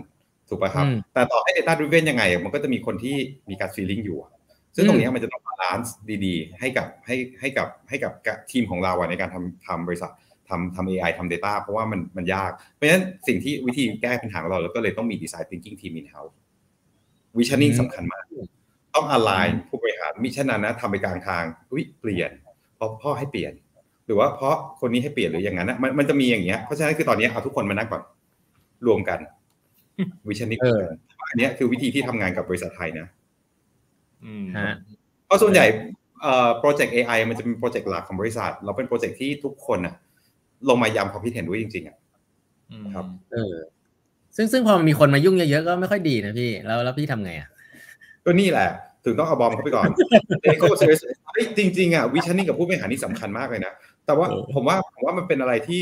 ถูกป่ะครับ แต่ต่อให้ data driven ยังไง มันก็จะมีคนที่มี gut feeling อยู่ ซึ่งตรงนี้มันจะต้องบาลานซ์ดีๆ ให้กับให้ให้กับให้กับทีมของเราในการทำทำบริษัททำทำ AI ทำ Data เพราะว่ามันมันยาก เพราะฉะนั้นสิ่งที่วิธีแก้ปัญหาของเราเราก็เลยต้องมี Design Thinking Team in house Visioning สำคัญมาก ต้อง align ผู้บริหารมิฉะนั้นนะทำไปกลางทางวิเปลี่ยนเพราะพ่อให้เปลี่ยน หรือว่าเพราะคนนี้ให้เปลี่ยนหรืออย่างนั้นนะมันมันจะมีอย่างเงี้ยเพราะฉะนั้นคือตอนนี้เอาทุกคนมานั่งก่อนรวมกัน visioning อันนี้คือวิธีที่ทำงานกับบริษัทไทยนะเพราะส่วนใหญ่โปรเจกต์ AI มันจะเป็นโปรเจกต์หลักของบริษัท เราเป็นโปรเจกต์ที่ทุกคนอะลงมายำความคิดเห็นด้วยจริง ๆอะครับ เออ ซึ่งซึ่งพอมีคนมายุ่งเยอะๆก็ไม่ค่อยดีนะพี่ แล้วแล้วพี่ทำไงอะก็นี่แหละ ถึงต้องเอาบอมเข้าไปก่อนเอโคเซสจริงๆอะวิชั่นนิ่งกับผู้บริหารนี่สำคัญมากเลยนะ แต่ว่าผมว่าผมว่ามันเป็นอะไรที่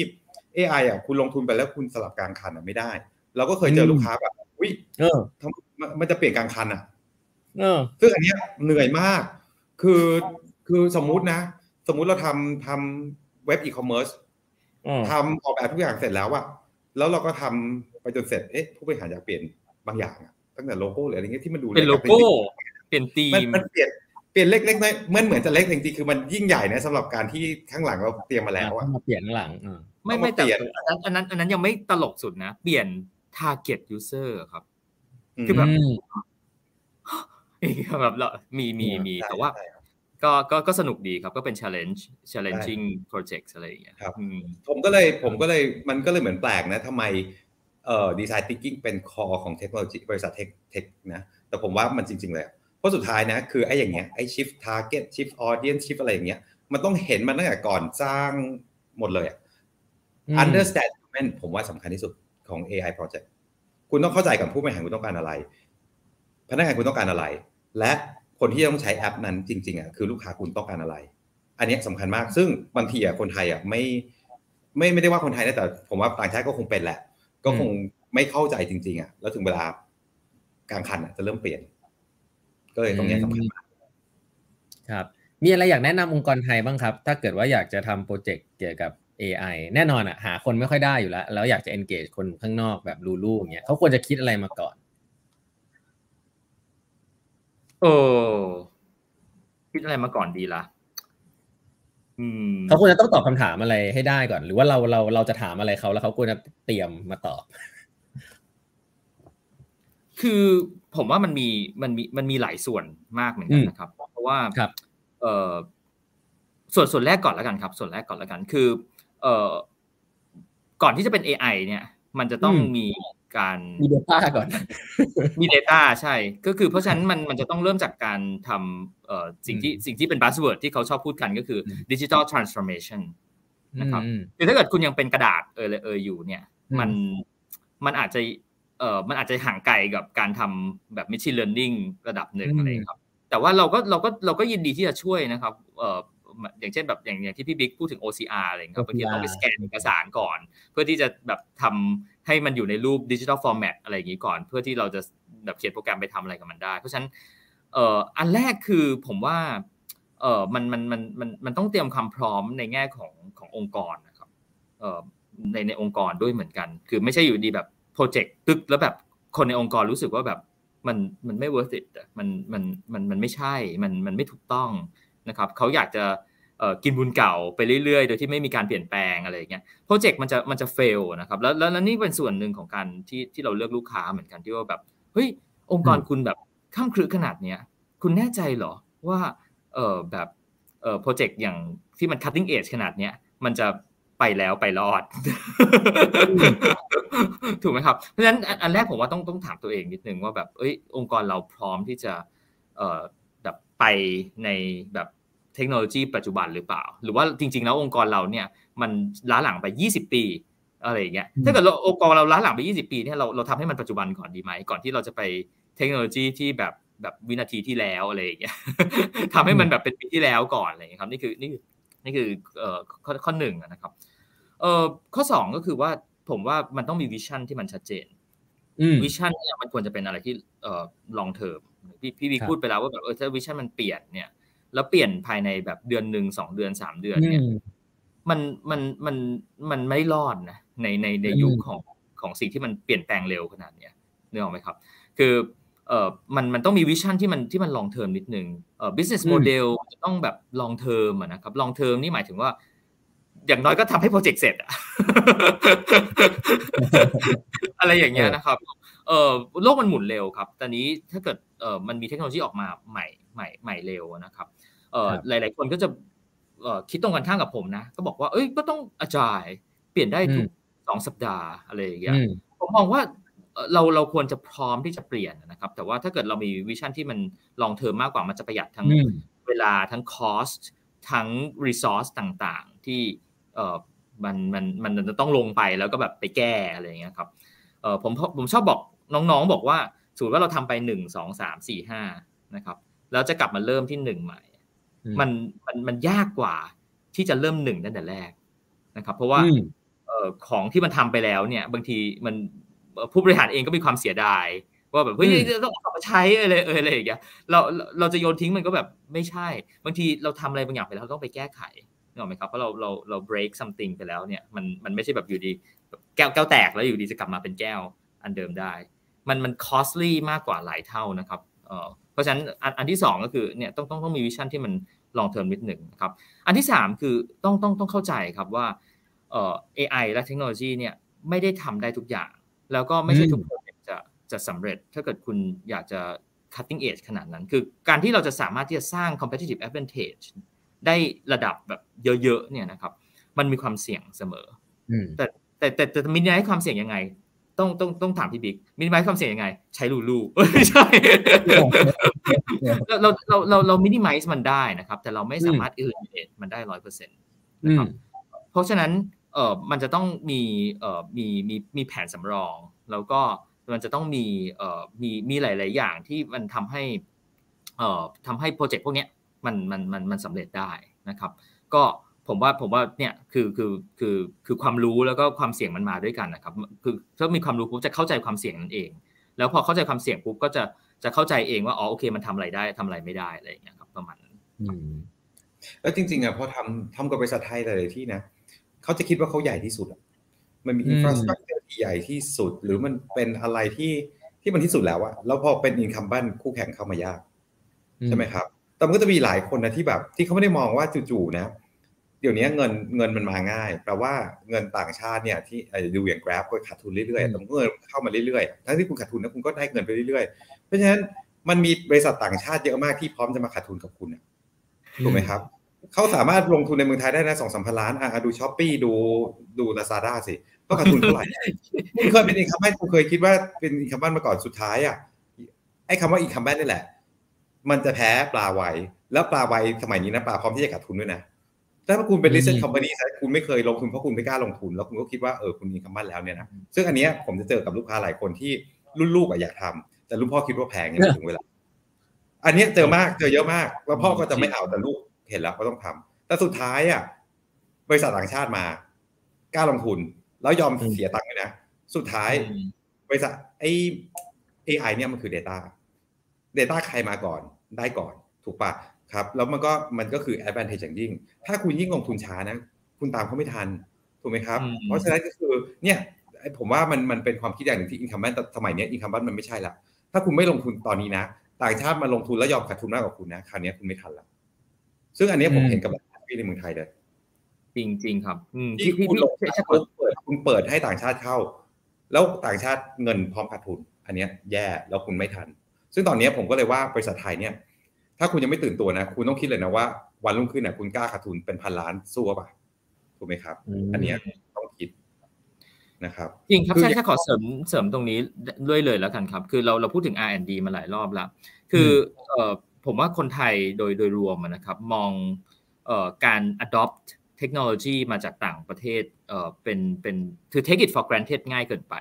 AI อะคุณลงทุนไปแล้วคุณสลับกลางคันอะไม่ได้ เราก็เคยเจอลูกค้าแบบวิมันจะเปลี่ยนกลางคันอะซึ่งอันนี้เหนื่อยมาก คือคือสมมุตินะ สมมุติเราทำททำเว็บอีคอมเมิร์ซทำออกแบบทุกอย่างเสร็จแล้วอะแล้วเราก็ทำไปจนเสร็จเอ๊ะผู้บริหารอยากเปลี่ยนบางอย่างอะตั้งแต่โลโก้หรืออะไรเงี้ยที่มันดูเป็นโลโก้เปลี่ยนตีมมันเปลี่ยน เปลี่ยนเล็กๆน้อยมันเหมือนจะเล็กจริงๆคือมันยิ่งใหญ่นะสำหรับการที่ข้างหลังเราเตรียมมาแล้วอะมาเปลี่ยนข้างหลังไม่ไม่แต่อันนั้น อันนั้นยังไม่ตลกสุดนะ เปลี่ยน target user ครับ คือแบบแบบเรามีมีมีแต่ว่า ก็ก็ก็สนุกดีครับก็เป็น challenge challenging project อะไรอย่างเงี้ยครับผมก็เลยผมก็เลยมันก็เลยเหมือนแปลกนะทำไมเอ่อดีไซน์ทิงกิ้งเป็นคอของเทคโนโลยีบริษัทเทคเทคนะ แต่ผมว่ามันจริง ๆ เลยเพ ราะสุดท้ายนะคือไอ้อย่างเงี้ยไอ้ shift target shift audience shift อะไรอย่างเงี้ยมันต้องเห็นมันตั้งแต่ก่อนสร้างหมดเลย understanding ผมว่าสำคัญที่สุดของ AI project คุณต้องเข้าใจกับผู้บริหารคุณต้องการอะไร พนักงานคุณต้องการอะไร และคนที่ต้องใช้แอปนั้นจริงๆอะคือลูกค้าคุณต้องการอะไร อันนี้สำคัญมาก ซึ่งบางทีอะคนไทยอะไม่ไม่ไม่ได้ว่าคนไทยนะแต่ ผมว่าต่างชาติก็คงเป็นแหละ ก็คงไม่เข้าใจจริง ๆอะแล้วถึงเวลากลางคันอะจะเริ่มเปลี่ยน ก็เลยตรงนี้สำคัญมากครับ มีอะไรอยากแนะนำองค์กรไทยบ้างครับ ถ้าเกิดว่าอยากจะทำโปรเจกต์เกี่ยวกับ AI แน่นอนอะหาคนไม่ค่อยได้อยู่แล้ว แล้วอยากจะ engage คนข้างนอกแบบรูลูอย่างเงี้ยเขาควรจะคิดอะไรมาก่อนโอ้คิดอะไรมาก่อนดีล่ะเขาควรจะต้องตอบคำถามอะไรให้ได้ก่อน หรือว่าเราเราเราจะถามอะไรเขาแล้วเขาควรจะเตรียมมาตอบ คือ ผมว่ามันมีมันมีมันมีหลายส่วนมากเหมือนกันนะครับ เพราะว่าครับเอ่อส่วนส่วนแรกก่อนแล้วกันครับ ส่วนแรกก่อนแล้วกัน คือเอ่อก่อนที่จะเป็น AI เนี่ย มันจะต้องมีการมี Data ก่อน มี Data ใช่ ก็คือเพราะฉะนั้นมันมันจะต้องเริ่มจากการทำเอ่อสิ่งที่สิ่งที่เป็น buzzword ที่เขาชอบพูดกันก็คือ digital transformation นะครับคือถ้าเกิดคุณยังเป็นกระดาษเออเอออยู่เนี่ย มันมันอาจจะ เอ่อมันอาจจะห่างไกลกับการทำแบบ machine learning ระดับหนึ่งอะไรครับ แต่ว่าเราก็เราก็เราก็ยินดีที่จะช่วยนะครับเอ่ออย่างเช่นแบบอย่างอย่างที่พี่บิ๊กพูดถึง OCR อะไรเงี้ยบางทีต้องไปสแกนเอกสารก่อน เพื่อที่จะแบบทำให้มันอยู่ในรูปดิจิทัลฟอร์แมตอะไรอย่างนี้ก่อน เพื่อที่เราจะแบบเขียนโปรแกรมไปทำอะไรกับมันได้ เพราะฉะนั้นเอ่ออันแรกคือผมว่าเออมันมันมันมันมันต้องเตรียมความพร้อมในแง่ของขององค์กรนะครับเอ่อในในองค์กรด้วยเหมือนกัน คือไม่ใช่อยู่ดีแบบ โปรเจกต์ตึกแล้วแบบคนในองค์กรรู้สึกว่าแบบมันมันไม่ worth it มันมันมันมันไม่ใช่ มันมันไม่ถูกต้องนะครับเขาอยากจะกินบุญเก่าไปเรื่อยๆ โดยที่ไม่มีการเปลี่ยนแปลงอะไรอย่างเงี้ยโปรเจกต์มันจะมันจะเฟลนะครับแล้วแล้วนี่เป็นส่วนหนึ่งของการที่ที่เราเลือกลูกค้าเหมือนกันที่ว่าแบบเฮ้ยองค์กรคุณแบบข้ามครึขนาดเนี้ยคุณแน่ใจเหรอว่าเออแบบเออโปรเจกต์อย่างที่มัน cutting edge ขนาดเนี้ยมันจะ ไปแล้วไปรอด ถูกไหมครับ เพราะฉะนั้นอันแรกผมว่าต้องต้องถามตัวเองนิดนึงว่าแบบเอ้ยองค์กรเราพร้อมที่จะเอ่อแบบไปในแบบเทคโนโลยีปัจจุบันหรือเปล่า หรือว่าจริง ๆ แล้วองค์กรเราเนี่ยมันล้าหลังไป 20 ปีอะไรอย่างเงี้ยถ้าเกิดเราองค์กรเราล้าหลังไป 20 ปีเนี่ยเราเราทำให้มันปัจจุบันก่อนดีไหมก่อนที่เราจะไปเทคโนโลยีที่แบบแบบวินาทีที่แล้วอะไรอย่างเงี้ยทำให้มันแบบเป็นปีที่แล้วก่อนอะไรอย่างเงี้ยครับนี่คือนี่คือ นี่คือเอ่อข้อข้อหนึ่งนะครับเอ่อข้อสองก็คือว่าผมว่ามันต้องมี vision ที่มันชัดเจน vision เนี่ยมันควรจะเป็นอะไรที่เอ่อ long term พี่พี่วีพูดไปแล้วว่าแบบเออถ้า vision มันเปลี่ยนเนี่ย แล้วเปลี่ยนภายในแบบเดือนหนึ่งสองเดือนสามเดือนเนี่ยมันมันมันมันไม่รอดนะในในในยุคของของสิ่งที่มันเปลี่ยนแปลงเร็วขนาดเนี้ยนึกออกไหมครับ คือ เอ่อมันมันต้องมี vision ที่มันที่มัน long term นิดนึงเอ่อ business model จะต้องแบบ long term นะครับ long term นี่หมายถึงว่า อย่างน้อยก็ทำให้โปรเจกต์เสร็จอะอะไรอย่างเงี้ยนะครับเออโลกมันหมุนเร็วครับ ตอนนี้ถ้าเกิดเออมันมีเทคโนโลยีออกมาใหม่ใหม่ใหม่เร็วนะครับเออหลาย ๆ คนก็จะเออคิดตรงกันข้ามกับผมนะ ก็บอกว่าเอ้ยก็ต้อง agile เปลี่ยนได้ทุกสองสัปดาห์อะไรอย่างเงี้ยผมมองว่า เราเราควรจะพร้อมที่จะเปลี่ยนนะครับ แต่ว่าถ้าเกิดเรามีวิชั่นที่มันลองเทอมมากกว่ามันจะประหยัดทั้งเวลาทั้งคอสทั้งรีซอสต่างๆ ที่เออมันมันมันจะต้องลงไปแล้วก็แบบไปแก้อะไรอย่างเงี้ยครับเออผมผมชอบบอกน้องๆ บอกว่าสมมติว่าเราทำไปหนึ่งสองสามสี่ห้านะครับแล้วจะกลับมาเริ่มที่หนึ่งใหม่ มันมันมันยากกว่าที่จะเริ่มหนึ่งตั้งแต่แรกนะครับ เพราะว่าเอ่อของที่มันทำไปแล้วเนี่ย บางทีมัน ผู้บริหารเองก็มีความเสียดาย ว่าแบบเฮ้ยต้องกลับมาใช้อะไรเอออะไรอย่างเงี้ยเราเราจะโยนทิ้งมันก็แบบไม่ใช่ บางทีเราทำอะไรบางอย่างไปแล้วต้องไปแก้ไขนึกออกไหมครับเพราะเราเราเรา break something ไปแล้วเนี่ยมันมันไม่ใช่แบบอยู่ดี แก้วแก้วแตกแล้วอยู่ดีจะกลับมาเป็นแก้วอันเดิมได้ มันมัน costly มากกว่าหลายเท่านะครับเอ่อเพราะฉะนั้นอันที่ 2 ก็คือเนี่ยต้องต้องต้องมีวิชั่นที่มันลองเทอมนิดหนึ่งครับอันที่ 3 คือต้องต้องต้องเข้าใจครับว่าเอ่อ AI และเทคโนโลยีเนี่ยไม่ได้ทำได้ทุกอย่าง แล้วก็ไม่ใช่ทุกคนจะจะสำเร็จถ้าเกิดคุณอยากจะ cutting edge ขนาดนั้น คือการที่เราจะสามารถที่จะสร้าง competitive advantage ได้ระดับแบบเยอะๆเนี่ยนะครับ มันมีความเสี่ยงเสมอ แต่แต่แต่แต่มินิมัลความเสี่ยงยังไง ต้องต้องต้องถามพี่บิ๊กมินิมัลความเสี่ยงยังไง ใช้ลูลูไม่ใช่เราเราเราเราเรามินิมัลมันได้นะครับ แต่เราไม่สามารถอื่นมันได้ร้อยเปอร์เซ็นต์นะครับเพราะฉะนั้น เออมันจะต้องมีเออมีมีมีแผนสำรอง แล้วก็มันจะต้องมีเอ่อมีมีหลาย ๆ อย่างที่มันทำให้เอ่อทำให้โปรเจกต์พวกนี้มันมันมันมันสำเร็จได้นะครับ ก็ผมว่าผมว่าเนี่ยคือคือคือคือความรู้แล้วก็ความเสี่ยงมันมาด้วยกันนะครับ คือถ้ามีความรู้ปุ๊บจะเข้าใจความเสี่ยงนั่นเอง แล้วพอเข้าใจความเสี่ยงปุ๊บก็จะจะเข้าใจเองว่าอ๋อโอเค มันทำอะไรได้ทำอะไรไม่ได้อะไรอย่างเงี้ยครับประมาณนั้นแล้วจริงๆอะพอทำทำกับบริษัทไทยหลายที่นะ เขาจะคิดว่าเขาใหญ่ที่สุด มันมี infrastructure ที่ใหญ่ที่สุด หรือมันเป็นอะไรที่ที่มันที่สุดแล้วอะแล้วพอเป็น incumbent คู่แข่งเข้ามายาก ใช่ไหมครับ แต่มันก็จะมีหลายคนนะที่แบบ ที่เขาไม่ได้มองว่าจู่ๆนะ เดี๋ยวนี้เงินเงินมันมาง่าย แปลว่าเงินต่างชาติเนี่ยที่ดูอย่าง Grab ก็ขาดทุนเรื่อยๆแต่เงินเข้ามาเรื่อยๆ ทั้งที่คุณขาดทุนนะคุณก็ได้เงินไปเรื่อยๆ เพราะฉะนั้นมันมีบริษัทต่างชาติเยอะมากที่พร้อมจะมาขาดทุนกับคุณถูกไหมครับ เขาสามารถลงทุนในเมืองไทยได้นะสองสามพันล้านอะดูช้อปปี้ดูดูลาซาด้าสิ ก็ขาดทุนเท่าไหร่คุณเคยเป็นอีกคำบ้านคุณเคยคิดว่าเป็นอีกคำบ้านมาก่อนสุดท้ายอะไอ้คำว่าอีกคำบ้านนี่แหละ มันจะแพ้ปลาไวแล้วปลาไวสมัยนี้นะปลาพร้อมที่จะขาดทุนด้วยนะถ้าคุณเป็น listed company แต่คุณไม่เคยลงทุนเพราะคุณไม่กล้าลงทุน แล้วคุณก็คิดว่าเออคุณมีคำบ้านแล้วเนี่ยนะซึ่งอันนี้ผมจะเจอกับลูกค้าหลายคนที่รุ่นลูกอยากทำแต่รุ่นพ่อคิดว่าแพงเนี่ยถึงเวลา อันนี้เจอมากเจอเยอะมาก แล้วพ่อก็จะไม่เอาแต่ลูก เห็นแล้วก็ต้องทำแต่สุดท้ายอะบริษัทต่างชาติมากล้าลงทุน แล้วยอมเสียตังค์เลยนะ สุดท้าย บริษัทไอ้ AI เนี่ยมันคือ Data Data ใครมาก่อนได้ก่อน ถูกปะครับ แล้วมันก็มันก็คือ advantage อย่างยิ่ง ถ้าคุณยิ่งลงทุนช้านะ คุณตามเขาไม่ทัน ถูกไหมครับ เพราะฉะนั้นก็คือเนี่ยผมว่ามันมันเป็นความคิดอย่างหนึ่งที่อินคัมบันสมัยนี้อินคัมบันมันไม่ใช่ละถ้าคุณไม่ลงทุนตอนนี้นะ ต่างชาติมาลงทุนแล้วยอมขาดทุนมากกว่าคุณนะคราวนี้คุณไม่ทันละ ซึ่งอันนี้ผมเห็นกับพี่ในเมืองไทยเลยจริงจริงครับที่พี่พี่เปิดคุณเปิดให้ต่างชาติเข้า แล้วต่างชาติเงินพร้อมขาดทุน อันนี้แย่แล้วคุณไม่ทัน ซึ่งตอนนี้ผมก็เลยว่าบริษัทไทยเนี่ย ถ้าคุณยังไม่ตื่นตัวนะ คุณต้องคิดเลยนะว่า วันรุ่งขึ้นเนี่ยคุณกล้าขาดทุนเป็นพันล้านสู้ป่ะถูกไหมครับ อันนี้ต้องคิดนะครับจริงครับใช่ถ้าขอเสริมเสริมตรงนี้ด้วยเลยแล้วกันครับ คือเราเราพูดถึง R&D มาหลายรอบแล้ว คือเอ่อ ผมว่าคนไทยโดยโดยรวมนะครับมองออการ adopt เทคโนโลยีมาจากต่างประเทศเเป็นเป็นคือ take it for granted ง่ายเกินไป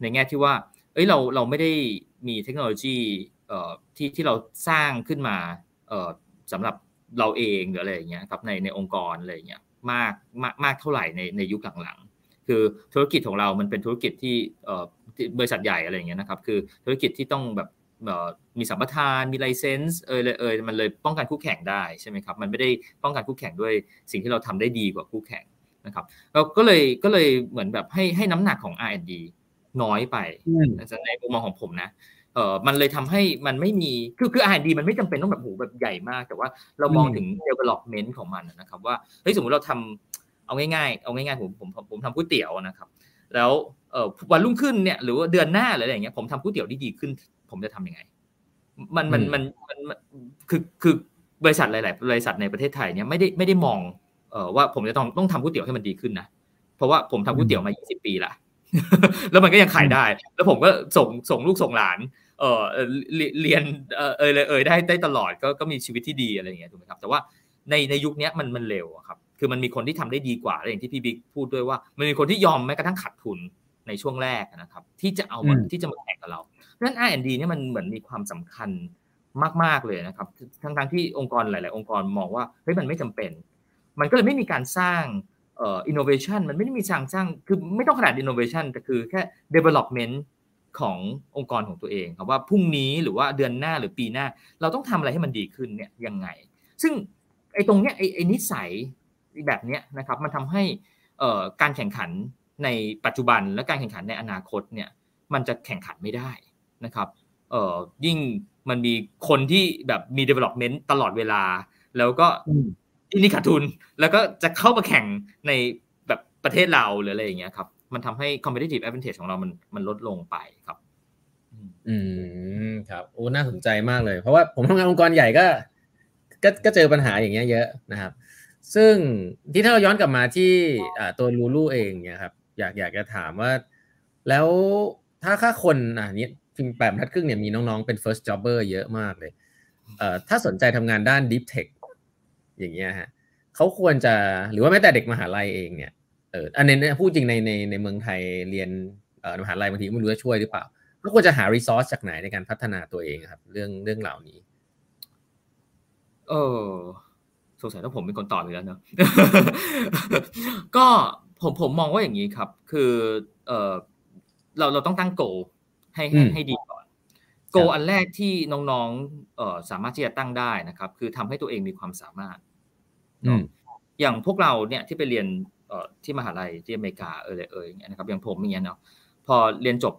ในแง่ที่ว่าเอ้ยเราเราไม่ได้มีเทคโนโลยีที่ที่เราสร้างขึ้นมาสำหรับเราเองหรืออะไรอย่างเงี้ยครับในในองค์กรอะไรอย่างเงี้ยมากมากมากเท่าไหร่ในในยุคหลังๆ คือธุรกิจของเรามันเป็นธุรกิจที่บริษัทใหญ่อะไรอย่างเงี้ยนะครับ คือธุรกิจที่ต้องแบบ มีสัมปทานมีไลเซนส์เออเลยเออมันเลยป้องกันคู่แข่งได้ใช่ไหมครับมันไม่ได้ป้องกันคู่แข่งด้วยสิ่งที่เราทำได้ดีกว่าคู่แข่งนะครับเราก็เลยก็เลยเหมือนแบบให้ให้น้ำหนักของ R&D น้อยไปในมุมมองของผมนะเออมันเลยทำให้มันไม่มีคือคือ R&D มันไม่จำเป็นต้องแบบโหแบบใหญ่มาก แต่ว่าเรามองถึง development ของมันนะครับว่าเฮ้ยสมมติเราทำเอาง่ายๆเอาง่ายๆผมผมผมทำก๋วยเตี๋ยวนะครับ แล้วเออวันรุ่งขึ้นเนี่ยหรือว่าเดือนหน้าหรืออะไรอย่างเงี้ยผมทำก๋วยเตี๋ยวที่ดีขึ้น ผมจะทํำยังไง มันมันมันมันคือคือบริษัทหลาย ๆ บริษัทในประเทศไทยเนี่ยไม่ได้ไม่ได้มองเอ่อว่าผมจะต้องต้องทำก๋วยเตี๋ยวให้มันดีขึ้นนะเพราะว่าผมทำก๋วยเตี๋ยวมา 20 ปีละแล้วมันก็ยังขายได้ แล้วผมก็ส่งส่งลูกส่งหลาน เออเรียนเออเออเออได้ได้ตลอดก็ก็มีชีวิตที่ดีอะไรอย่างเงี้ยถูกไหมครับ แต่ว่าในในยุคนี้มันมันเร็วครับ คือมันมีคนที่ทำได้ดีกว่าอย่างที่พี่บิ๊กพูดด้วยว่า มันมีคนที่ยอมแม้กระทั่งขาดทุนในช่วงแรกนะครับ ที่จะเอาที่จะมาแข่งกับเราเพราะฉะ นั้น R&D เนี่ยมันเหมือนมีความสำคัญมาก ๆ เลยนะครับ ทั้งทที่องค์กรหลาย ๆ องค์กรมองว่าเฮ้ยมันไม่จำเป็น มันก็เลยไม่มีการสร้างเอ่อ innovation มันไม่ได้มีสร้างสร้างคือไม่ต้องขนาด innovation แต่คือแค่ development ขององค์กรของตัวเองครับว่าพรุ่งนี้หรือว่าเดือนหน้าหรือปีหน้า เราต้องทำอะไรให้มันดีขึ้นเนี่ยยังไง ซึ่งไอ้ตรงเนี้ยไอ้ไอ้นิสัยแบบเนี้ยนะครับมันทำให้เอ่อการแข่งขันในปัจจุบันและการแข่งขันในอนาคตเนี่ยมันจะแข่งขันไม่ได้ นะครับเอ่อยิ่งมันมีคนที่แบบมี development ตลอดเวลา แล้วก็อินี่ขาดทุน แล้วก็จะเข้ามาแข่งในแบบประเทศเราหรืออะไรอย่างเงี้ยครับ มันทำให้ competitive advantage ของเรามันมันลดลงไปครับออืมครับโอ้น่าสนใจมากเลย เพราะว่าผมทำงานองค์กรใหญ่ก็ ก็ก็เจอปัญหาอย่างเงี้ยเยอะนะครับ ซึ่งที่ถ้าเราย้อนกลับมาที่อ่าตัวลูลูเองเนี่ยครับ อยากอยากจะถามว่า แล้วถ้าค่าคนอ่านี้ ทีมแปดทัดครึ่งเนี่ยมีน้องๆเป็น first jobber เยอะมากเลยเอ่อถ้าสนใจทำงานด้าน deep tech อย่างเงี้ยฮะเขาควรจะหรือว่าแม้แต่เด็กมหาลัยเองเนี่ยเอออันนี้พูดจริงในในในเมืองไทยเรียนเอ่อมหาลัยบางทีไม่รู้จะช่วยหรือเปล่าก็ควรจะหา resource จากไหนในการพัฒนาตัวเองครับ เรื่องเรื่องเหล่านี้ เออสงสัยต้องผมเป็นคนตอบอยู่แล้วเนอะก็ผมผมมองว่าอย่างนี้ครับ คือเออเราเราต้องตั้งโก ให้ให้ให้ดีก่อนโกอันแรกที่น้องๆเออสามารถที่จะตั้งได้นะครับ คือทำให้ตัวเองมีความสามารถอย่างพวกเราเนี่ยที่ไปเรียนเอ่อที่มหาลัยที่อเมริกาเออเลยเอออย่างเงี้ยนะครับอย่างผมอย่างเงี้ยเนาะพอเรียนจบ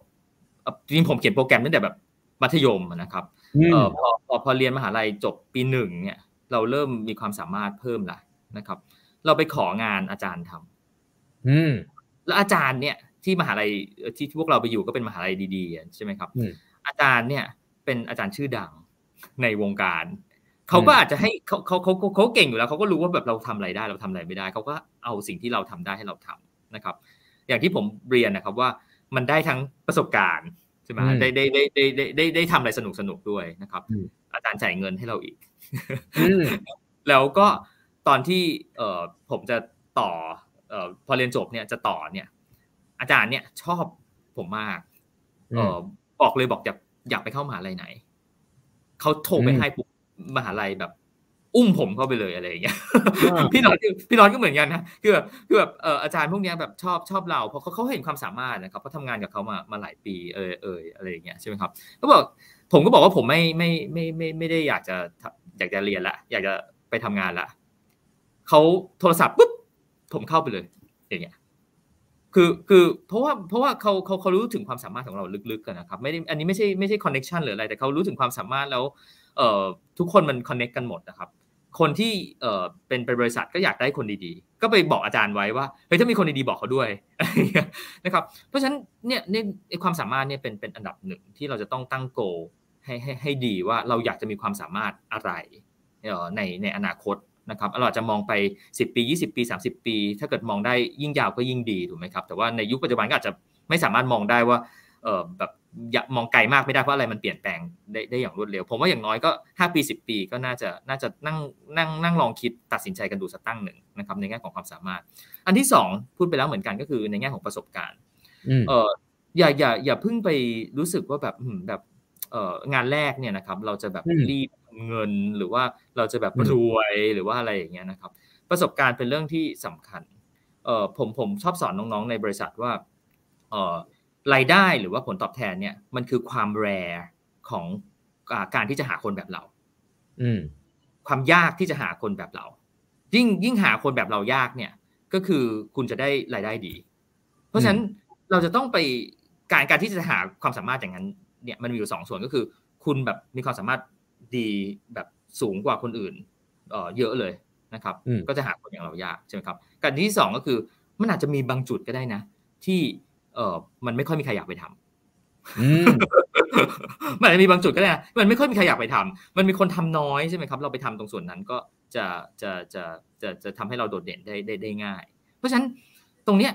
จริงผมเขียนโปรแกรมตั้งแต่แบบมัธยมนะครับเออพอพอพอเรียนมหาลัยจบปีหนึ่งเนี่ย เราเริ่มมีความสามารถเพิ่มละนะครับ เราไปของานอาจารย์ทำอืมแล้วอาจารย์เนี่ย ที่มหาลัยที่พวกเราไปอยู่ก็เป็นมหาลัยดีๆใช่ไหมครับ อาจารย์เนี่ยเป็นอาจารย์ชื่อดังในวงการเขาก็อาจจะให้เขาเขาเขาเขาเก่งอยู่แล้วเขาก็รู้ว่าแบบเราทำอะไรได้เราทำอะไรไม่ได้เขาก็เอาสิ่งที่เราทำได้ให้เราทำนะครับ อย่างที่ผมเรียนนะครับว่ามันได้ทั้งประสบการณ์ใช่ไหมได้ได้ได้ได้ได้ได้ได้ทำอะไรสนุกสนุกด้วยนะครับ อาจารย์จ่ายเงินให้เราอีกแล้วก็ตอนที่เอ่อผมจะต่อเอ่อพอเรียนจบเนี่ยจะต่อเนี่ย อาจารย์เนี่ยชอบผมมาก เอ่อบอกเลยบอกอยากอยากไปเข้ามหาลัยไหน เขาโทรไปให้ปุ๊บมหาลัยแบบ อุ้มผมเข้าไปเลยอะไรอย่างเงี้ย พี่น้อยพี่น้อยก็เหมือนกันนะคือแบบคือแบบเอออาจารย์พวกนี้แบบชอบชอบเราเพราะเขาเขาเห็นความสามารถนะครับเขาทำงานกับเขามามาหลายปีเออเอออะไรอย่างเงี้ยใช่ไหมครับก็บอกผมก็บอกว่าผมไม่ไม่ไม่ไม่ไม่ได้อยากจะอยากจะเรียนละ อยากจะไปทำงานละเขาโทรศัพท์ปุ๊บผมเข้าไปเลย อย่างเงี้ย คือคือเพราะว่าเพราะว่าเขาเขาเขารู้ถึงความสามารถของเราลึกๆกันนะครับไม่ได้อันนี้ไม่ใช่ไม่ใช่คอนเน็ชันหรืออะไรแต่เขารู้ถึงความสามารถแล้วเอ่อทุกคนมันคอนเน็กกันหมดนะครับคนที่เอ่อเป็นเป็นบริษัทก็อยากได้คนดีๆ ก็ไปบอกอาจารย์ไว้ว่าเฮ้ยถ้ามีคนดีๆบอกเขาด้วยนะครับเพราะฉะนั้นเนี่ยเนี่ยความสามารถเนี่ยเป็นเป็นอันดับหนึ่งที่เราจะต้องตั้งโกให้ให้ให้ดีว่าเราอยากจะมีความสามารถอะไรในในอนาคต นะครับเราอาจจะมองไป 10 ปี 20 ปี 30 ปี ถ้าเกิดมองได้ยิ่งยาวก็ยิ่งดีถูกไหมครับ แต่ว่าในยุคปัจจุบันก็อาจจะไม่สามารถมองได้ว่าเออแบบอย่ามองไกลมากไม่ได้เพราะอะไรมันเปลี่ยนแปลงได้ได้อย่างรวดเร็ว ผมว่าอย่างน้อยก็ 5 ปี 10 ปีก็น่าจะน่าจะนั่งนั่งนั่งลองคิดตัดสินใจกันดูสักตั้งหนึ่งนะครับในแง่ของความสามารถ อันที่ 2 พูดไปแล้วเหมือนกันก็คือในแง่ของประสบการณ์เอออย่าอย่าอย่าเพิ่งไปรู้สึกว่าแบบแบบเอองานแรกเนี่ยนะครับเราจะแบบรีบ เงินหรือว่าเราจะแบบรวยหรือว่าอะไรอย่างเงี้ยนะครับ ประสบการณ์เป็นเรื่องที่สำคัญเออผมผมชอบสอนน้องๆในบริษัทว่าเออรายได้หรือว่าผลตอบแทนเนี่ยมันคือความแรของการที่จะหาคนแบบเรา อืความยากที่จะหาคนแบบเรา ยิ่งยิ่งหาคนแบบเรายากเนี่ย ก็คือคุณจะได้รายได้ดี เพราะฉะนั้นเราจะต้องไปการการที่จะหาความสามารถอย่างนั้น เนี่ยมันมีอยู่สองส่วนก็คือ คุณแบบมีความสามารถ ดีแบบสูงกว่าคนอื่นเออเยอะเลยนะครับ ก็จะหาคนอย่างเรายากใช่ไหมครับการที่สองก็คือมันอาจจะมีบางจุดก็ได้นะ ที่เออมันไม่ค่อยมีใครอยากไปทำมันอาจจะมีบางจุดก็ได้นะมันไม่ค่อยมีใครอยากไปทำมันมีคนทำน้อยใช่ไหมครับ เราไปทำตรงส่วนนั้นก็จะจะจะจะจะทำให้เราโดดเด่นได้ได้ได้ง่าย เพราะฉะนั้นตรงเนี้ย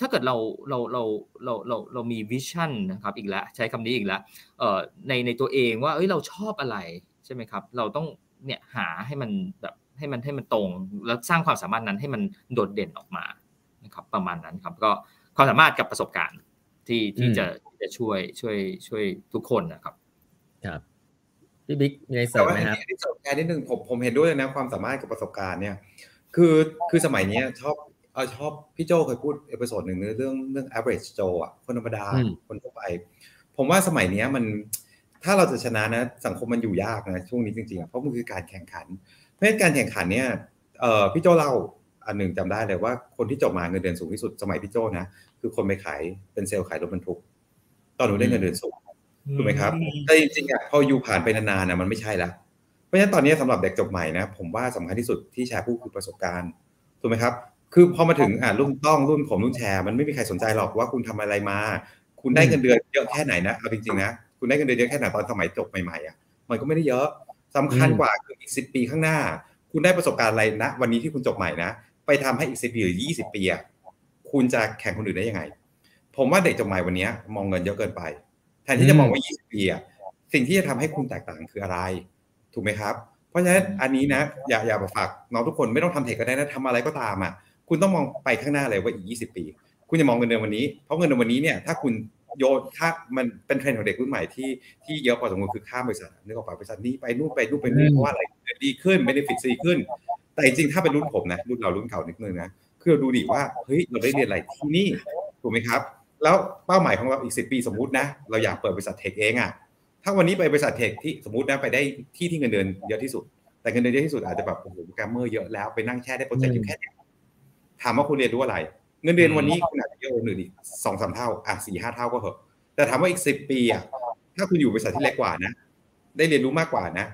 ถ้าเกิดเราเราเราเราเราเรามีวิชั่นนะครับอีกแล้วใช้คำนี้อีกแล้วเอ่อในในตัวเองว่าเอ้ยเราชอบอะไร ใช่ไหมครับ เราต้องเนี่ยหาให้มันแบบให้มันให้มันตรง แล้วสร้างความสามารถนั้นให้มันโดดเด่นออกมานะครับ ประมาณนั้นครับ ก็ความสามารถกับประสบการณ์ที่ที่จะจะช่วยช่วยช่วยทุกคนนะครับ ครับพี่บิ๊กมีอะไรเสริมไหมครับที่สนใจนิดนึงผมผมเห็นด้วยเลยนะความสามารถกับประสบการณ์เนี่ย คือคือสมัยนี้ชอบเออชอบพี่โจเคยพูด episode หนึ่งเรื่องเรื่อง average Joe อะคนธรรมดาคนทั่วไป ผมว่าสมัยนี้มัน ถ้าเราจะชนะนะสังคมมันอยู่ยากนะช่วงนี้จริงๆเพราะมันคือการแข่งขัน เพราะการแข่งขันเนี่ยเออพี่โจเล่าอันหนึ่งจำได้เลยว่าคนที่จบมาเงินเดือนสูงที่สุดสมัยพี่โจนะคือคนไปขายเป็นเซลล์ขายรถบรรทุก ตอนหนูได้เงินเดือนสูงถูกไหมครับแต่จริงๆอะพออยู่ผ่านไปนานๆนะมันไม่ใช่ละเพราะฉะนั้นตอนนี้สำหรับเด็กจบใหม่นะผมว่าสำคัญที่สุดที่แชร์ผู้คือประสบการณ์ถูกไหมครับ คือพอมาถึงอ่ารุ่นต้องรุ่นผมรุ่นแชร์มันไม่มีใครสนใจหรอกว่าคุณทำอะไรมา คุณได้เงินเดือนเยอะแค่ไหนนะเอาจริงๆนะ คุณได้เงินเดือนเยอะแค่ไหนตอนสมัยจบใหม่ๆอะมันก็ไม่ได้เยอะสำคัญกว่าคืออีกสิปีข้างหน้า คุณได้ประสบการณ์อะไรนะวันนี้ที่คุณจบใหม่นะ ไปทำให้อีกสิปีหรือยี่สิบปีอะคุณจะแข่งคนอื่นได้ยังไง ผมว่าเด็กจบใหม่วันนี้มองเงินเยอะเกินไป แทนที่จะมองว่ายี่สิบปีอะสิ่งที่จะทำให้คุณแตกต่างคืออะไร ถูกไหมครับ เพราะฉะนั้นอันนี้นะอย่าอย่าฝากน้องทุกคนไม่ต้องทำ tech ก็ได้นะทำอะไรก็ตามอะคุณต้องมองไปข้างหน้าเลยว่าอีกยี่สิบปี คุณจะมองเงินเดือนวันนี้ เพราะเงินเดือนวันนี้เนี่ยถ้าคุณ โยนค่ามันเป็นเทรนด์ของเด็กรุ่นใหม่ที่ที่เยอะพอสมควรคือข้ามบริษัทนึกออกปะบริษัทนี้ไปนู่นไปนู่นไปนี่เพราะว่าอะไรเงินดีขึ้นไม่ได้ฟิตซีขึ้น แต่จริงๆถ้าเป็นรุ่นผมนะรุ่นเรารุ่นเก่านิดนึงนะคือเราดูดิว่าเฮ้ยเราได้เรียนอะไรที่นี่ถูกไหมครับ แล้วเป้าหมายของเราอีกสิบปีสมมุตินะเราอยากเปิดบริษัท tech เองอะถ้าวันนี้ไปบริษัท tech ที่สมมตินะไปได้ที่ที่เงินเดือนเยอะที่สุด แต่เงินเดือนเยอะที่สุดอาจจะแบบโอ้โหโปรแกรมเมอร์เยอะแล้วไปนั่งแช่ได้โปรเจกต์อยู่แค่นี้ถามว่าคุณเรียนรู้อะไร เงินเดือนวันนี้คุณอาจจะเยอะกว่าอื่นอีกสองสามเท่าอะสี่ห้าเท่าก็เถอะ แต่ถามว่าอีกสิบปีอะถ้าคุณอยู่บริษัทที่เล็กกว่านะ ได้เรียนรู้มากกว่านะ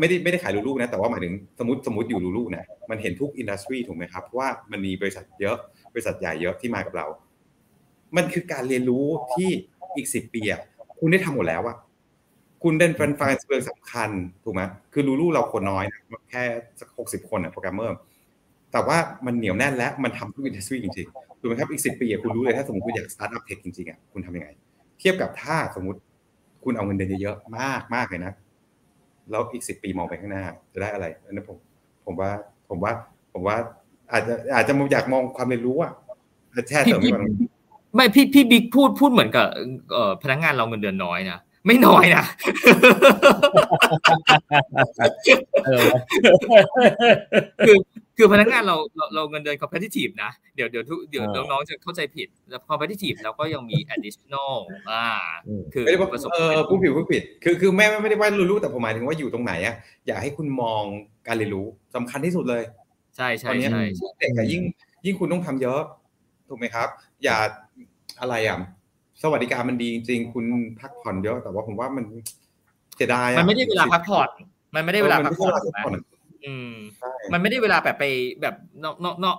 ไม่ได้ไม่ได้ขาย looloo นะ แต่ว่าหมายถึงสมมติสมมติอยู่ looloo นะมันเห็นทุก industry ถูกไหมครับเพราะว่ามันมีบริษัทเยอะ บริษัทใหญ่เยอะที่มากับเรา มันคือการเรียนรู้ที่อีกสิบปีอะคุณได้ทำหมดแล้วอะคุณเด่นแฟนไฟล์เรื่องสำคัญถูกไหมคือ looloo เราคนน้อยนะแค่สักหกสิบคนอะโปรแกรมเมอร์ แต่ว่ามันเหนียวแน่นและมันทำทุก industry จริงๆถูกไหมครับอีกสิบปีคุณรู้เลยถ้าสมมติคุณอยากสตาร์ทอัพ tech จริงๆอะคุณทำยังไง เทียบกับถ้าสมมติคุณเอาเงินเดือนเยอะๆมากมากเลยนะแล้วอีกสิบปีมองไปข้างหน้าจะได้อะไรอันนั้นผม ผมว่าผมว่า ผมว่า อาจจะอาจจะอยากมองความเรียนรู้อะแช่เติมก่ไม่พี่พี่บิ๊กพูดพูดเหมือนกับพนักงานเราเงินเดือนน้อยนะ ไม่น้อยนะคือคือพนักงานเราเราเราเงินเดือน competitive นะ เดี๋ยวเดี๋ยวทุกเดี๋ยวน้องๆจะเข้าใจผิด แล้ว competitive แล้วก็ยังมี additional อ่า คือไม่ได้ว่าเออผู้ผิดผู้ผิด คือคือแม่ไม่ได้ว่ารู้แต่ผมหมายถึงว่าอยู่ตรงไหนอะอยากให้คุณมองการเรียนรู้สำคัญที่สุดเลย ใช่ใช่ใช่เด็กยิ่งยิ่งคุณต้องทำเยอะ ถูกไหมครับ อย่าอะไรอะ สวัสดิการมันดีจริงคุณพักผ่อนเยอะแต่ว่าผมว่ามันเสียดายมันไม่ได้เวลาพักผ่อนมันไม่ได้เวลาพักผ่อนอืมมันไม่ได้เวลาแบบไปแบบเนาะเนาะ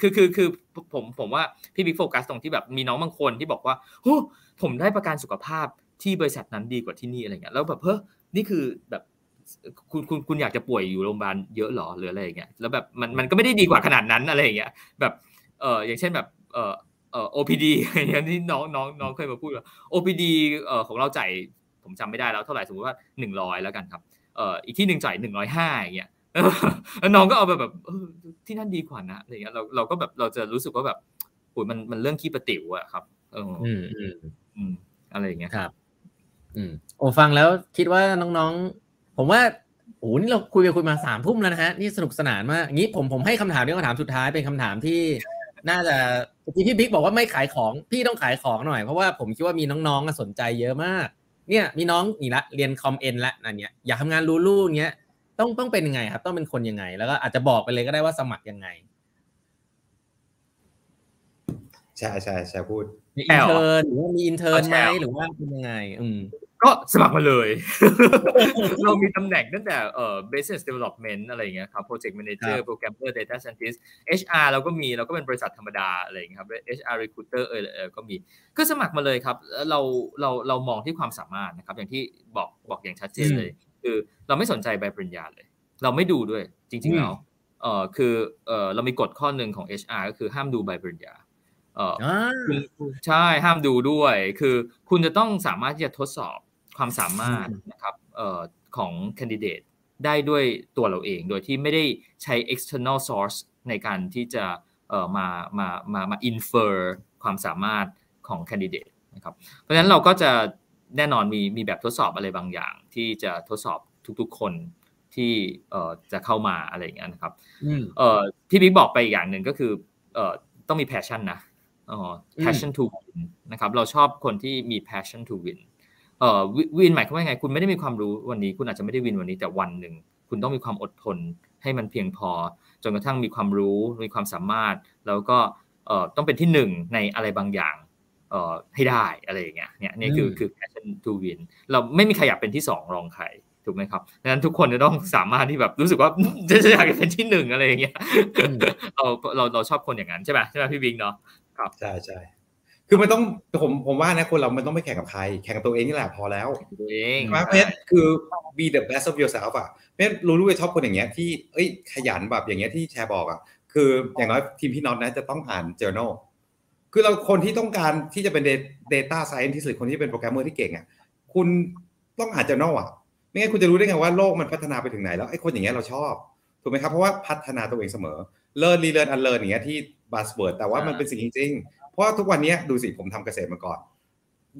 คือคือคือผมผมว่าพี่บิ๊กโฟกัสตรงที่แบบมีน้องบางคนที่บอกว่าโอ้ผมได้ประกันสุขภาพที่บริษัทนั้นดีกว่าที่นี่อะไรเงี้ยแล้วแบบเฮ้ยนี่คือแบบคุณคุณคุณอยากจะป่วยอยู่โรงพยาบาลเยอะหรอหรืออะไรอย่างเงี้ยแล้วแบบมันมันก็ไม่ได้ดีกว่าขนาดนั้นอะไรอย่างเงี้ยแบบเอออย่างเช่นแบบเออเอ่อ OPD อย่างที่น้องน้องน้องเคยมาพูดว่า OPD เอ่อของเราจ่ายผมจำไม่ได้แล้วเท่าไหร่สมมติว่าหนึ่งร้อยแล้วกันครับเอ่ออีกที่หนึ่งจ่ายหนึ่งร้อยห้าอย่างเงี้ยแล้วน้องก็เอาแบบแบบที่นั่นดีกว่านะอะไรเงี้ยเราเราก็แบบเราจะรู้สึกว่าแบบโอ้ยมันมันเรื่องขี้ประติ๋วอะครับ เอออืมอืมอืมอะไรอย่างเงี้ยครับ อืมโอ้ฟังแล้วคิดว่าน้องๆ ผมว่าโอ้นี่เราคุยไปคุยมาสามทุ่มแล้วนะฮะนี่สนุกสนานมากงี้ผมผมให้คำถามนี้คำถามสุดท้ายเป็นคำถามที่น่าจะ ที่พี่บิ๊กบอกว่าไม่ขายของพี่ต้องขายของหน่อยเพราะว่าผมคิดว่ามีน้องๆสนใจเยอะมาก เนี่ยมีน้องนี่ละเรียนคอมเอ็นละนั่นเนี่ยอยากทำงานรูลู่เงี้ยต้องต้องเป็นยังไงครับ ต้องเป็นคนยังไง แล้วก็อาจจะบอกไปเลยก็ได้ว่าสมัครยังไงใช่ใช่ใช่พูดมี internหรือว่ามี intern ไหมหรือว่าเป็นยังไง อืม ก็สมัครมาเลย เรามีตำแหน่งตั้งแต่เอ่อ business development อะไรอย่างเงี้ยครับ project manager programmer data scientist HR เราก็มีเราก็เป็นบริษัทธรรมดาอะไรอย่างเงี้ยครับ HR recruiter เออก็มีก็สมัครมาเลยครับ เราเราเรามองที่ความสามารถนะครับ อย่างที่บอกบอกอย่างชัดเจนเลย คือเราไม่สนใจใบปริญญาเลย เราไม่ดูด้วยจริงๆแล้วเออคือเออเรามีกฎข้อหนึ่งของ HR ก็คือห้ามดูใบปริญญาเออใช่ห้ามดูด้วย คือคุณจะต้องสามารถที่จะทดสอบ ความสามารถนะครับเอ่อของแคนดิเดตได้ด้วยตัวเราเอง โดยที่ไม่ได้ใช้ external source ในการที่จะเอ่อมามามามา infer ความสามารถของแคนดิเดตนะครับเพราะฉะนั้นเราก็จะแน่นอนมีมีแบบทดสอบอะไรบางอย่าง ที่จะทดสอบทุกๆคนที่เอ่อจะเข้ามาอะไรอย่างเงี้ยนะครับเอ่อที่บิ๊กบอกไปอีกอย่างหนึ่งก็คือเอ่อต้องมี passion นะอ๋อ passion to win นะครับเราชอบคนที่มี passion to win เอ่อวินหมายความว่าไง คุณไม่ได้มีความรู้วันนี้ คุณอาจจะไม่ได้วินวันนี้แต่วันหนึ่งคุณต้องมีความอดทนให้มันเพียงพอ จนกระทั่งมีความรู้มีความสามารถ แล้วก็เอ่อต้องเป็นที่หนึ่งในอะไรบางอย่างเอ่อให้ได้อะไรอย่างเงี้ยเนี่ยนี่คือคือ passion to win เราไม่มีใครอยากเป็นที่สองรองใครถูกไหมครับดังนั้นทุกคนจะต้องสามารถที่แบบรู้สึกว่าจะอยากเป็นที่หนึ่งอะไรอย่างเงี้ยเราเราเราชอบคนอย่างนั้นใช่ไหมใช่ไหมพี่บิงเนาะครับใช่ใช่ คือมันต้องผมผมว่านะคนเรามันต้องไม่แข่งกับใคร แข่งกับตัวเองนี่แหละพอแล้วตัวเองมาเพชรคือ be the best of yourself อะเพชรรู้รู้ชอบคนอย่างเงี้ยที่เอ้ยขยันแบบอย่างเงี้ยที่แชร์บอกอะคืออย่างน้อยทีมพี่น็อตนะจะต้องอ่าน journal คือเราคนที่ต้องการที่จะเป็น data scientist หรือคนที่เป็นโปรแกรมเมอร์ที่เก่งอะคุณต้องอ่าน journal อะไม่งั้นคุณจะรู้ได้ไงว่าโลกมันพัฒนาไปถึงไหนแล้วไอ้คนอย่างเงี้ยเราชอบถูกไหมครับเพราะว่าพัฒนาตัวเองเสมอ learn relearn unlearn อย่างเงี้ยที่ buzzword แต่ว่ามันเป็นสิ่งจริงๆ เพราะทุกวันนี้ดูสิผมทำเกษตรมาก่อน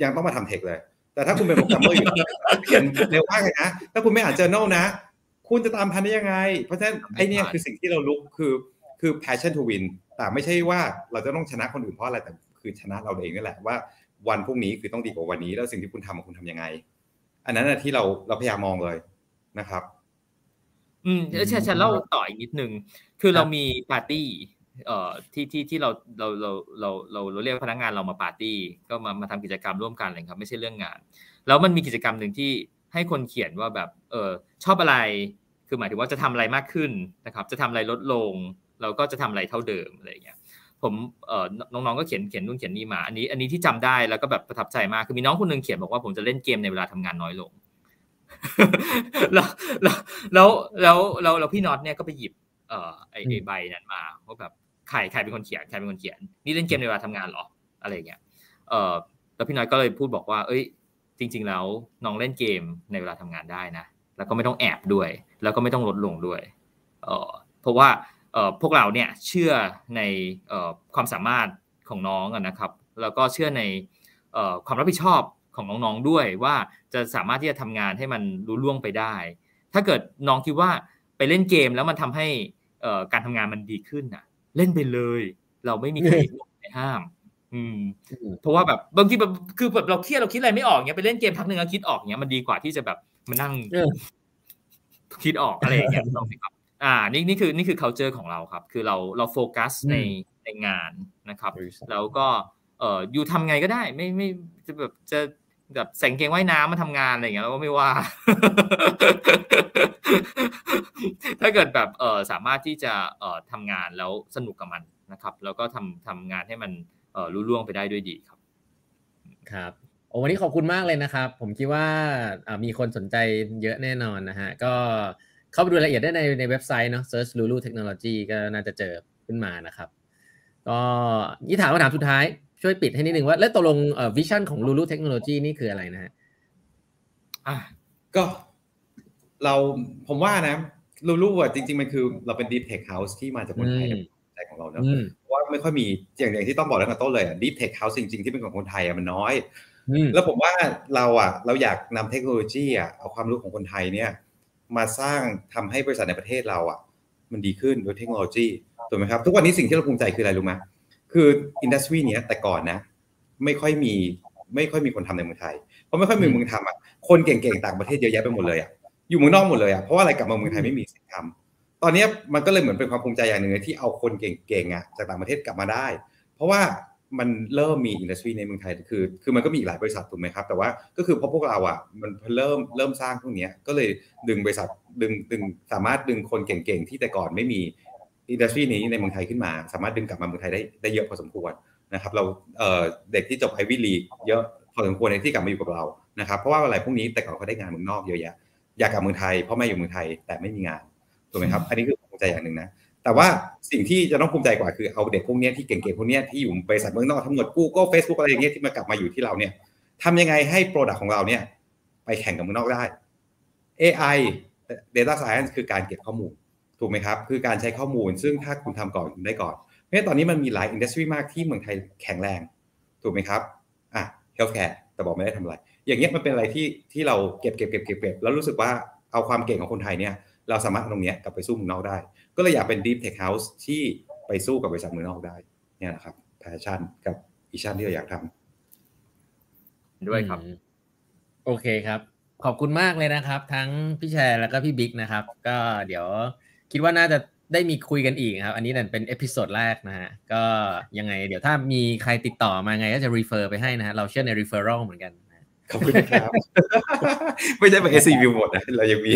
ยังต้องมาทำ tech เลย แต่ถ้าคุณเป็นโปรแกรมเมอร์อยู่เขียนเร็วมากเลยนะ ถ้าคุณไม่อ่าน journal นะ คุณจะตามทันได้ยังไง เพราะฉะนั้นไอ้เนี่ยคือสิ่งที่เรา look คือคือ passion to win แต่ไม่ใช่ว่าเราจะต้องชนะคนอื่นเพราะอะไรแต่คือชนะเราเองนี่แหละว่าวันพรุ่งนี้คือต้องดีกว่าวันนี้ แล้วสิ่งที่คุณทำคุณทำยังไง อันนั้นที่เราเราพยายามมองเลยนะครับ อืมแล้วฉันเล่าต่ออีกนิดนึง คือเรามีปาร์ตี้ เอ่อที่ที่ที่เราเราเราเราเราเราเรียกพนักงานเรามาปาร์ตี้ก็มามาทำกิจกรรมร่วมกันอะไรครับ ไม่ใช่เรื่องงาน แล้วมันมีกิจกรรมหนึ่งที่ให้คนเขียนว่าแบบเออชอบอะไร คือหมายถึงว่าจะทำอะไรมากขึ้นนะครับ จะทำอะไรลดลง เราก็จะทำอะไรเท่าเดิมอะไรอย่างเงี้ยผมเอ่อน้องๆก็เขียนเขียนนู่นเขียนนี่มา อันนี้อันนี้ที่จำได้แล้วก็แบบประทับใจมากคือมีน้องคนหนึ่งเขียนบอกว่าผมจะเล่นเกมในเวลาทำงานน้อยลงแล้วแล้วแล้วแล้วแล้วพี่น็อตเนี่ยก็ไปหยิบเอ่อไอใบนั้นมาว่าแบบ ใครใครเป็นคนเขียนใครเป็นคนเขียน นี่เล่นเกมในเวลาทำงานหรออะไรเงี้ยเออแล้วพี่น้อยก็เลยพูดบอกว่า เอ้ย จริง ๆ แล้วน้องเล่นเกมในเวลาทำงานได้นะ แล้วก็ไม่ต้องแอบด้วย แล้วก็ไม่ต้องลดลงด้วยเออเพราะว่าเออพวกเราเนี่ยเชื่อในเออความสามารถของน้องนะครับ แล้วก็เชื่อในเออความรับผิดชอบของน้องๆด้วยว่าจะสามารถที่จะทำงานให้มันรู้ล่วงไปได้ ถ้าเกิดน้องคิดว่าไปเล่นเกมแล้วมันทำให้การทำงานมันดีขึ้นน่ะ เล่นไปเลย เราไม่มีใครห้าม อืม เพราะว่าแบบบางทีแบบคือแบบเราเครียดเราคิดอะไรไม่ออกเงี้ยไปเล่นเกมพักหนึ่งแล้วคิดออกเงี้ยมันดีกว่าที่จะแบบมานั่งคิดออกอะไรอย่างเงี้ยลองสิครับ อ่า นี่นี่คือนี่คือ culture ของเราครับ คือเราเราโฟกัสในในงานนะครับ แล้วก็เอ่ออยู่ทำไงก็ได้ ไม่ไม่จะแบบจะ แบบใส่เกงว่ายน้ำมาทำงานอะไรอย่างเงี้ยเราก็ไม่ว่า ถ้าเกิดแบบเออสามารถที่จะเออทำงานแล้วสนุกกับมันนะครับ แล้วก็ทำทำงานให้มันเออรุ่ล่วงไปได้ด้วยดีครับ ครับโอ้วันนี้ขอบคุณมากเลยนะครับ ผมคิดว่ามีคนสนใจเยอะแน่นอนนะฮะ ก็เข้าไปดูรายละเอียดได้ในในเว็บไซต์เนาะ search lulu technology ก็น่าจะเจอขึ้นมานะครับ ก็ยี่ถามคำถามสุดท้าย ช่วยปิดให้นิดนึงว่าแล้วตกลงเอ่อวิชั่นของ lulu technology นี่คืออะไรนะฮะอะก็เราผมว่านะลูลูอะจริง ๆ มันคือเราเป็น deep tech house ที่มาจากคนไทยใจของเราเนาะเพราะว่าไม่ค่อยมีอย่างอย่างที่ต้องบอกตั้งแต่ต้นเลยอะ deep tech house จริง ๆ ที่เป็นของคนไทยอะมันน้อย แล้วผมว่าเราอะเราอยากนำเทคโนโลยีอะเอาความรู้ของคนไทยเนี่ย มาสร้างทำให้บริษัทในประเทศเราอะ มันดีขึ้นโดยเทคโนโลยีถูกไหมครับ ทุกวันนี้สิ่งที่เราภูมิใจคืออะไรรู้ไหม คืออินดัสทรีเนี้ยแต่ก่อนนะ ไม่ค่อยมีไม่ค่อยมีคนทำในเมืองไทยเพราะไม่ค่อยมีเมืองทำอะคนเก่งๆต่างประเทศเยอะแยะไปหมดเลยอะอยู่เมืองนอกหมดเลยอะเพราะว่าอะไรกลับมาเมืองไทยไม่มีสิ่งทำตอนนี้มันก็เลยเหมือนเป็นความภูมิใจอย่างหนึ่งที่เอาคนเก่งๆอะจากต่างประเทศกลับมาได้ เพราะว่ามันเริ่มมีอินดัสทรีในเมืองไทยคือคือมันก็มีหลายบริษัทถูกไหมครับ แต่ว่าก็คือเพราะพวกเราอะมันเริ่มเริ่มสร้างพวกนี้ก็เลยดึงบริษัทดึงดึงสามารถดึงคนเก่งๆที่แต่ก่อนไม่มี อินดัสทรีนี้ในเมืองไทยขึ้นมา สามารถดึงกลับมาเมืองไทยได้ได้เยอะพอสมควรนะครับ เราเด็กที่จบไอวิลีเยอะพอสมควรในที่กลับมาอยู่กับเรานะครับ เพราะว่าอะไรพวกนี้แต่ก่อนเขาได้งานเมืองนอกเยอะแยะอยากกลับเมืองไทยเพราะแม่อยู่เมืองไทยแต่ไม่มีงานถูกไหมครับ อันนี้คือภูมิใจอย่างหนึ่งนะแต่ว่าสิ่งที่จะต้องภูมิใจกว่าคือเอาเด็กพวกนี้ที่เก่งๆพวกนี้ที่อยู่บริษัทเมืองนอกทั้งหมด Google Facebook อะไรอย่างเงี้ยที่มากลับมาอยู่ที่เราเนี่ยทำยังไงให้ product ของเราเนี่ยไปแข่งกับเมืองนอกได้ AI Data Science คือการเก็บข้อมูล ถูกไหมครับ คือการใช้ข้อมูลซึ่งถ้าคุณทำก่อนคุณได้ก่อนเพราะฉะนั้นตอนนี้มันมีหลาย industry มากที่เมืองไทยแข็งแรง ถูกไหมครับอะ healthcare แต่บอกไม่ได้ทำอะไร อย่างเงี้ยมันเป็นอะไรที่ที่เราเก็บเก็บเก็บเก็บเก็บแล้วรู้สึกว่าเอาความเก่งของคนไทยเนี่ยเราสามารถตรงนี้กลับไปสู้เมืองนอกได้ ก็เลยอยากเป็น deep tech house ที่ไปสู้กับบริษัทเมืองนอกได้เนี่ยนะครับ passion กับอิชั่นที่เราอยากทำด้วยครับ โอเคครับ ขอบคุณมากเลยนะครับ ทั้งพี่แชร์แล้วก็พี่บิ๊กนะครับ ก็เดี๋ยว คิดว่าน่าจะได้มีคุยกันอีกครับ อันนี้นั่นเป็น episode แรกนะฮะ ก็ยังไงเดี๋ยวถ้ามีใครติดต่อมาไงก็จะ refer ไปให้นะฮะ เราเชื่อใน referral เหมือนกันขอบคุณครับ ไม่ใช่เป็น s อ v หมดนะ เรายังมี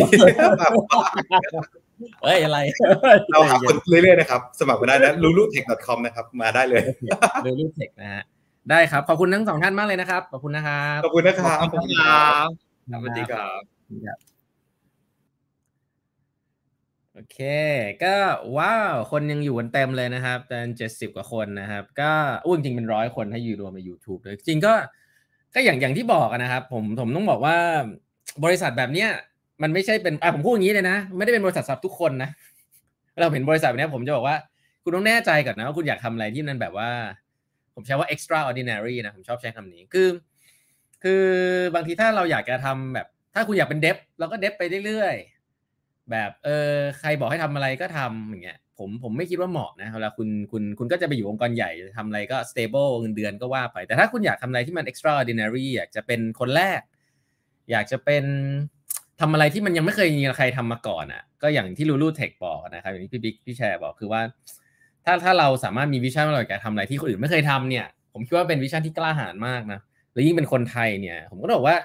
เฮ้ยอะไร เราหาคนเรื่อยๆนะครับ สมัครมาได้นะ loolootech.com นะครับ มาได้เลย looloo tech นะฮะ ได้ครับ ขอบคุณทั้งสองท่านมากเลยนะครับ ขอบคุณนะครับ ขอบคุณนะครับ ขอบคุณครับสวัสดีครับโอเค ก็ว้าว คนยังอยู่กันเต็มเลยนะครับเป็นเจ็ดสิบกว่าคนนะครับ ก็อุ้จริงเป็นร้อยคนถ้าอยู่รวมใน YouTube เลยจริงก็ก็อย่างอย่างที่บอกนะครับ ผมผมต้องบอกว่าบริษัทแบบเนี้ยมันไม่ใช่เป็นอะผมพูดอย่างนี้เลยนะ ไม่ได้เป็นบริษัทสำหรับทุกคนนะ เราเห็นบริษัทแบบนี้ผมจะบอกว่า คุณต้องแน่ใจก่อนนะว่าคุณอยากทำอะไรที่มันแบบว่า ผมใช้ว่า extraordinary นะ ผมชอบใช้คำนี้คือ คือบางทีถ้าเราอยากจะทำแบบ ถ้าคุณอยากเป็นเดฟเราก็เดฟไปเรื่อย แบบเออใครบอกให้ทำอะไรก็ทำอย่างเงี้ยผมผมไม่คิดว่าเหมาะนะเวลาคุณคุณคุณก็จะไปอยู่องค์กรใหญ่ทำอะไรก็ stable เงินเดือนก็ว่าไป แต่ถ้าคุณอยากทำอะไรที่มัน extraordinary อยากจะเป็นคนแรก อยากจะเป็นทำอะไรที่มันยังไม่เคยมีใครทำมาก่อนอะ ก็อย่างที่ลูลูเทคบอกนะครับอย่างที่พี่บิ๊กพี่แชร์บอกคือว่า ถ้าถ้าเราสามารถมีวิชั่นว่าเราอยากทำอะไรที่คนอื่นไม่เคยทำเนี่ย ผมคิดว่าเป็น vision ที่กล้าหาญมากนะแล้วยิ่งเป็นคนไทยเนี่ย ผมก็บอกว่า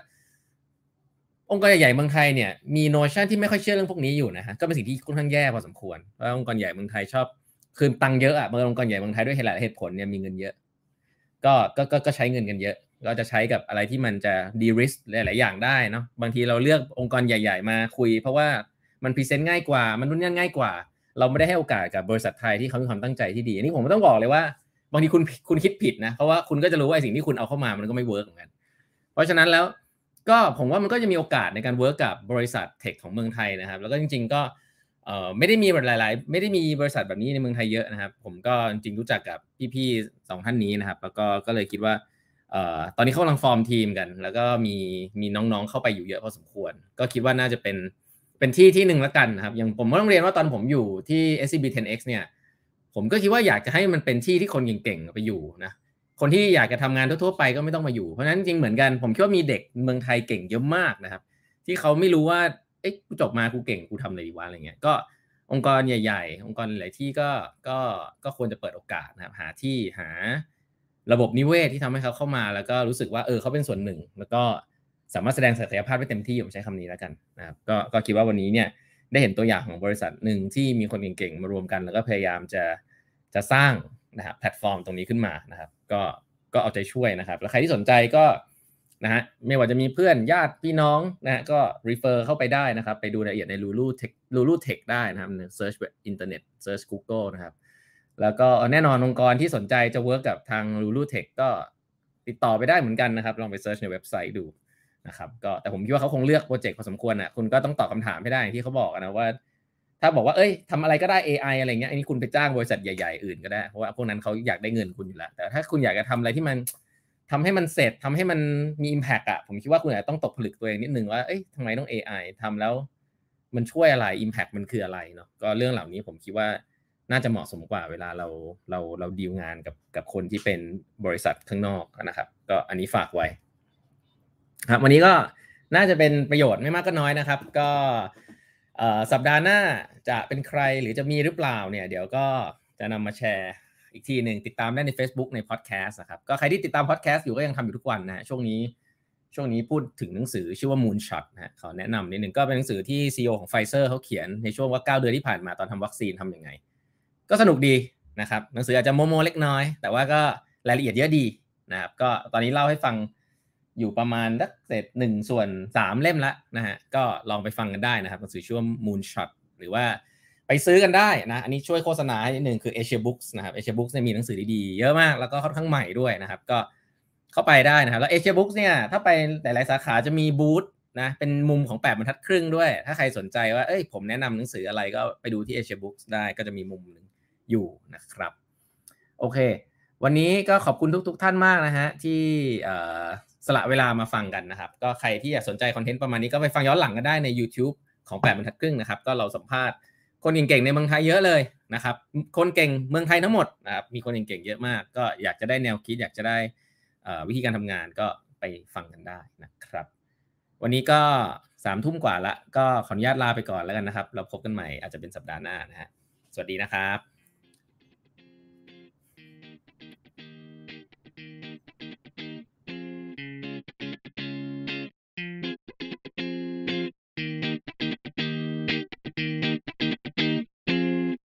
องค์กรใหญ่ๆเมืองไทยเนี่ยมี notion ที่ไม่ค่อยเชื่อเรื่องพวกนี้อยู่นะฮะก็เป็นสิ่งที่ค่อนข้างแย่พอสมควรเพราะองค์กรใหญ่เมืองไทยชอบคืนตังเยอะอะเมื่อองค์กรใหญ่เมืองไทยด้วยเหตุหลายเหตุผลเนี่ยมีเงินเยอะ ก็ก็ก็ใช้เงินกันเยอะเราจะใช้กับอะไรที่มันจะ de-risk หลายๆอย่างได้เนาะบางทีเราเลือกองค์กรใหญ่ ๆ มาคุย เพราะว่ามัน present ง่ายกว่า มันรุ่นง่ายกว่า เราไม่ได้ให้โอกาสกับบริษัทไทยที่เขามีความตั้งใจที่ดีอันนี้ผมต้องบอกเลยว่าบางทีคุณคุณคิดผิดนะเพราะว่าคุณก็จะรู้ว่าสิ่งที่คุณเอาเข้ามามันก็ไม่ work เหมือนกันเพราะฉะนั้นแล้ว ก็ผมว่ามันก็จะมีโอกาสในการ work กับบริษัท tech ของเมืองไทยนะครับ แล้วก็จริง ๆ ก็ไม่ได้มีหลาย ๆ ไม่ได้มีบริษัทแบบนี้ในเมืองไทยเยอะนะครับ ผมก็จริงๆรู้จักกับพี่ๆสองท่านนี้นะครับ แล้วก็ก็เลยคิดว่าตอนนี้เขากำลังฟอร์มทีมกัน แล้วก็มีมีน้องๆเข้าไปอยู่เยอะพอสมควร ก็คิดว่าน่าจะเป็นเป็นที่ที่หนึ่งละกันนะครับอย่างผมก็ต้องเรียนว่าตอนผมอยู่ที่ SCB 10X เนี่ย ผมก็คิดว่าอยากจะให้มันเป็นที่ที่คนเก่งๆไปอยู่นะ คนที่อยากจะทำงานทั่วๆไปก็ไม่ต้องมาอยู่ เพราะนั้นจริงเหมือนกันผมคิดว่ามีเด็กเมืองไทยเก่งเยอะมากนะครับ ที่เขาไม่รู้ว่าเอ๊ะกูจบมากูเก่งกูทำอะไรดีวะอะไรเงี้ยก็องค์กรใหญ่ ๆ องค์กรหลายที่ก็ก็ก็ควรจะเปิดโอกาสนะครับ หาที่หาระบบนิเวศที่ทำให้เขาเข้ามา แล้วก็รู้สึกว่าเออเขาเป็นส่วนหนึ่ง แล้วก็สามารถแสดงศักยภาพได้เต็มที่ผมใช้คำนี้แล้วกันนะครับก็ก็คิดว่าวันนี้เนี่ยได้เห็นตัวอย่างของบริษัทหนึ่งที่มีคนเก่งๆมารวมกัน แล้วก็พยายามจะจะสร้าง นะครับแพลตฟอร์มตรงนี้ขึ้นมานะครับ ก็ก็เอาใจช่วยนะครับ แล้วใครที่สนใจก็นะฮะไม่ว่าจะมีเพื่อนญาติพี่น้องนะฮะก็ refer เข้าไปได้นะครับ ไปดูรายละเอียดใน Looloo Tech Looloo Tech ได้นะครับ search แบบอินเทอร์เน็ต search Google นะครับ แล้วก็แน่นอนองค์กรที่สนใจจะ work กับทาง Looloo Tech ก็ติดต่อไปได้เหมือนกันนะครับ ลองไป search ในเว็บไซต์ดูนะครับก็แต่ผมคิดว่าเขาคงเลือกโปรเจกต์พอสมควรอะคุณก็ต้องตอบคำถามให้ได้ที่เขาบอกนะว่า ถ้าบอกว่าเอ้ยทำอะไรก็ได้ AI อะไรเงี้ยอันนี้คุณไปจ้างบริษัทใหญ่ๆอื่นก็ได้เพราะว่าพวกนั้นเขาอยากได้เงินคุณอยู่แล้วแต่ถ้าคุณอยากจะทำอะไรที่มันทำให้มันเสร็จทำให้มันมี Impact อะผมคิดว่าคุณอาจจะต้องตกผลึกตัวเองนิดนึงว่าเอ้ยทำไมต้อง AI ทำแล้ว มันช่วยอะไร Impact มันคืออะไรเนาะก็เรื่องเหล่านี้ผมคิดว่าน่าจะเหมาะสมกว่าเวลาเราเราเราดีลงานกับกับคนที่เป็นบริษัทข้างนอกนะครับ ก็อันนี้ฝากไว้ ครับ วันนี้ก็น่าจะเป็นประโยชน์ไม่มากก็น้อยนะครับ ก็ สัปดาห์หน้าจะเป็นใครหรือจะมีหรือเปล่าเนี่ยเดี๋ยวก็จะนำมาแชร์อีกทีหนึ่งติดตามได้ใน Facebook ในพอดแคสต์นะครับก็ใครที่ติดตามพอดแคสต์อยู่ก็ยังทำอยู่ทุกวันนะช่วงนี้ช่วงนี้พูดถึงหนังสือชื่อว่า Moonshot นะขอแนะนำนิดหนึ่งก็เป็นหนังสือที่ CEO ของ Pfizer เขาเขียนในช่วงว่า 9 เดือนที่ผ่านมาตอนทำวัคซีนทำยังไง ก็สนุกดีนะครับหนังสืออาจจะโมโมเล็กน้อย แต่ว่าก็รายละเอียดเยอะดีนะครับก็ตอนนี้เล่าให้ฟัง อยู่ประมาณสักเศษหนึ่งส่วนสามเล่มละนะฮะก็ลองไปฟังกันได้นะครับหนังสือชื่อว่า Moonshot หรือว่าไปซื้อกันได้นะ อันนี้ช่วยโฆษณาให้นิดนึงคือ Asia Books นะครับ Asia Books เนี่ยมีหนังสือดีๆ เยอะมาก แล้วก็ค่อนข้างใหม่ด้วยนะครับ ก็เข้าไปได้นะครับ แล้ว Asia Books เนี่ย ถ้าไปหลายๆ สาขาจะมีบูธนะ เป็นมุมของ 8บรรทัดครึ่งด้วย ถ้าใครสนใจว่า เอ้ย ผมแนะนำหนังสืออะไรก็ไปดูที่ Asia Books ได้ ก็จะมีมุมหนึ่งอยู่นะครับ โอเค วันนี้ก็ขอบคุณทุก ๆ ท่านมากนะฮะที่ สละเวลามาฟังกันนะครับ ก็ใครที่อยากสนใจคอนเทนต์ประมาณนี้ก็ไปฟังย้อนหลังกันได้ใน YouTube ของ8บรรทัดครึ่งนะครับ ก็เราสัมภาษณ์คนเก่งๆในเมืองไทยเยอะเลยนะครับ คนเก่งเมืองไทยทั้งหมดนะครับมีคนเก่งๆเยอะมาก ก็อยากจะได้แนวคิดอยากจะได้วิธีการทำงานก็ไปฟังกันได้นะครับ วันนี้ก็สามทุ่มกว่าละก็ขออนุญาตลาไปก่อนแล้วกันนะครับ เราพบกันใหม่อาจจะเป็นสัปดาห์หน้านะฮะสวัสดีนะครับ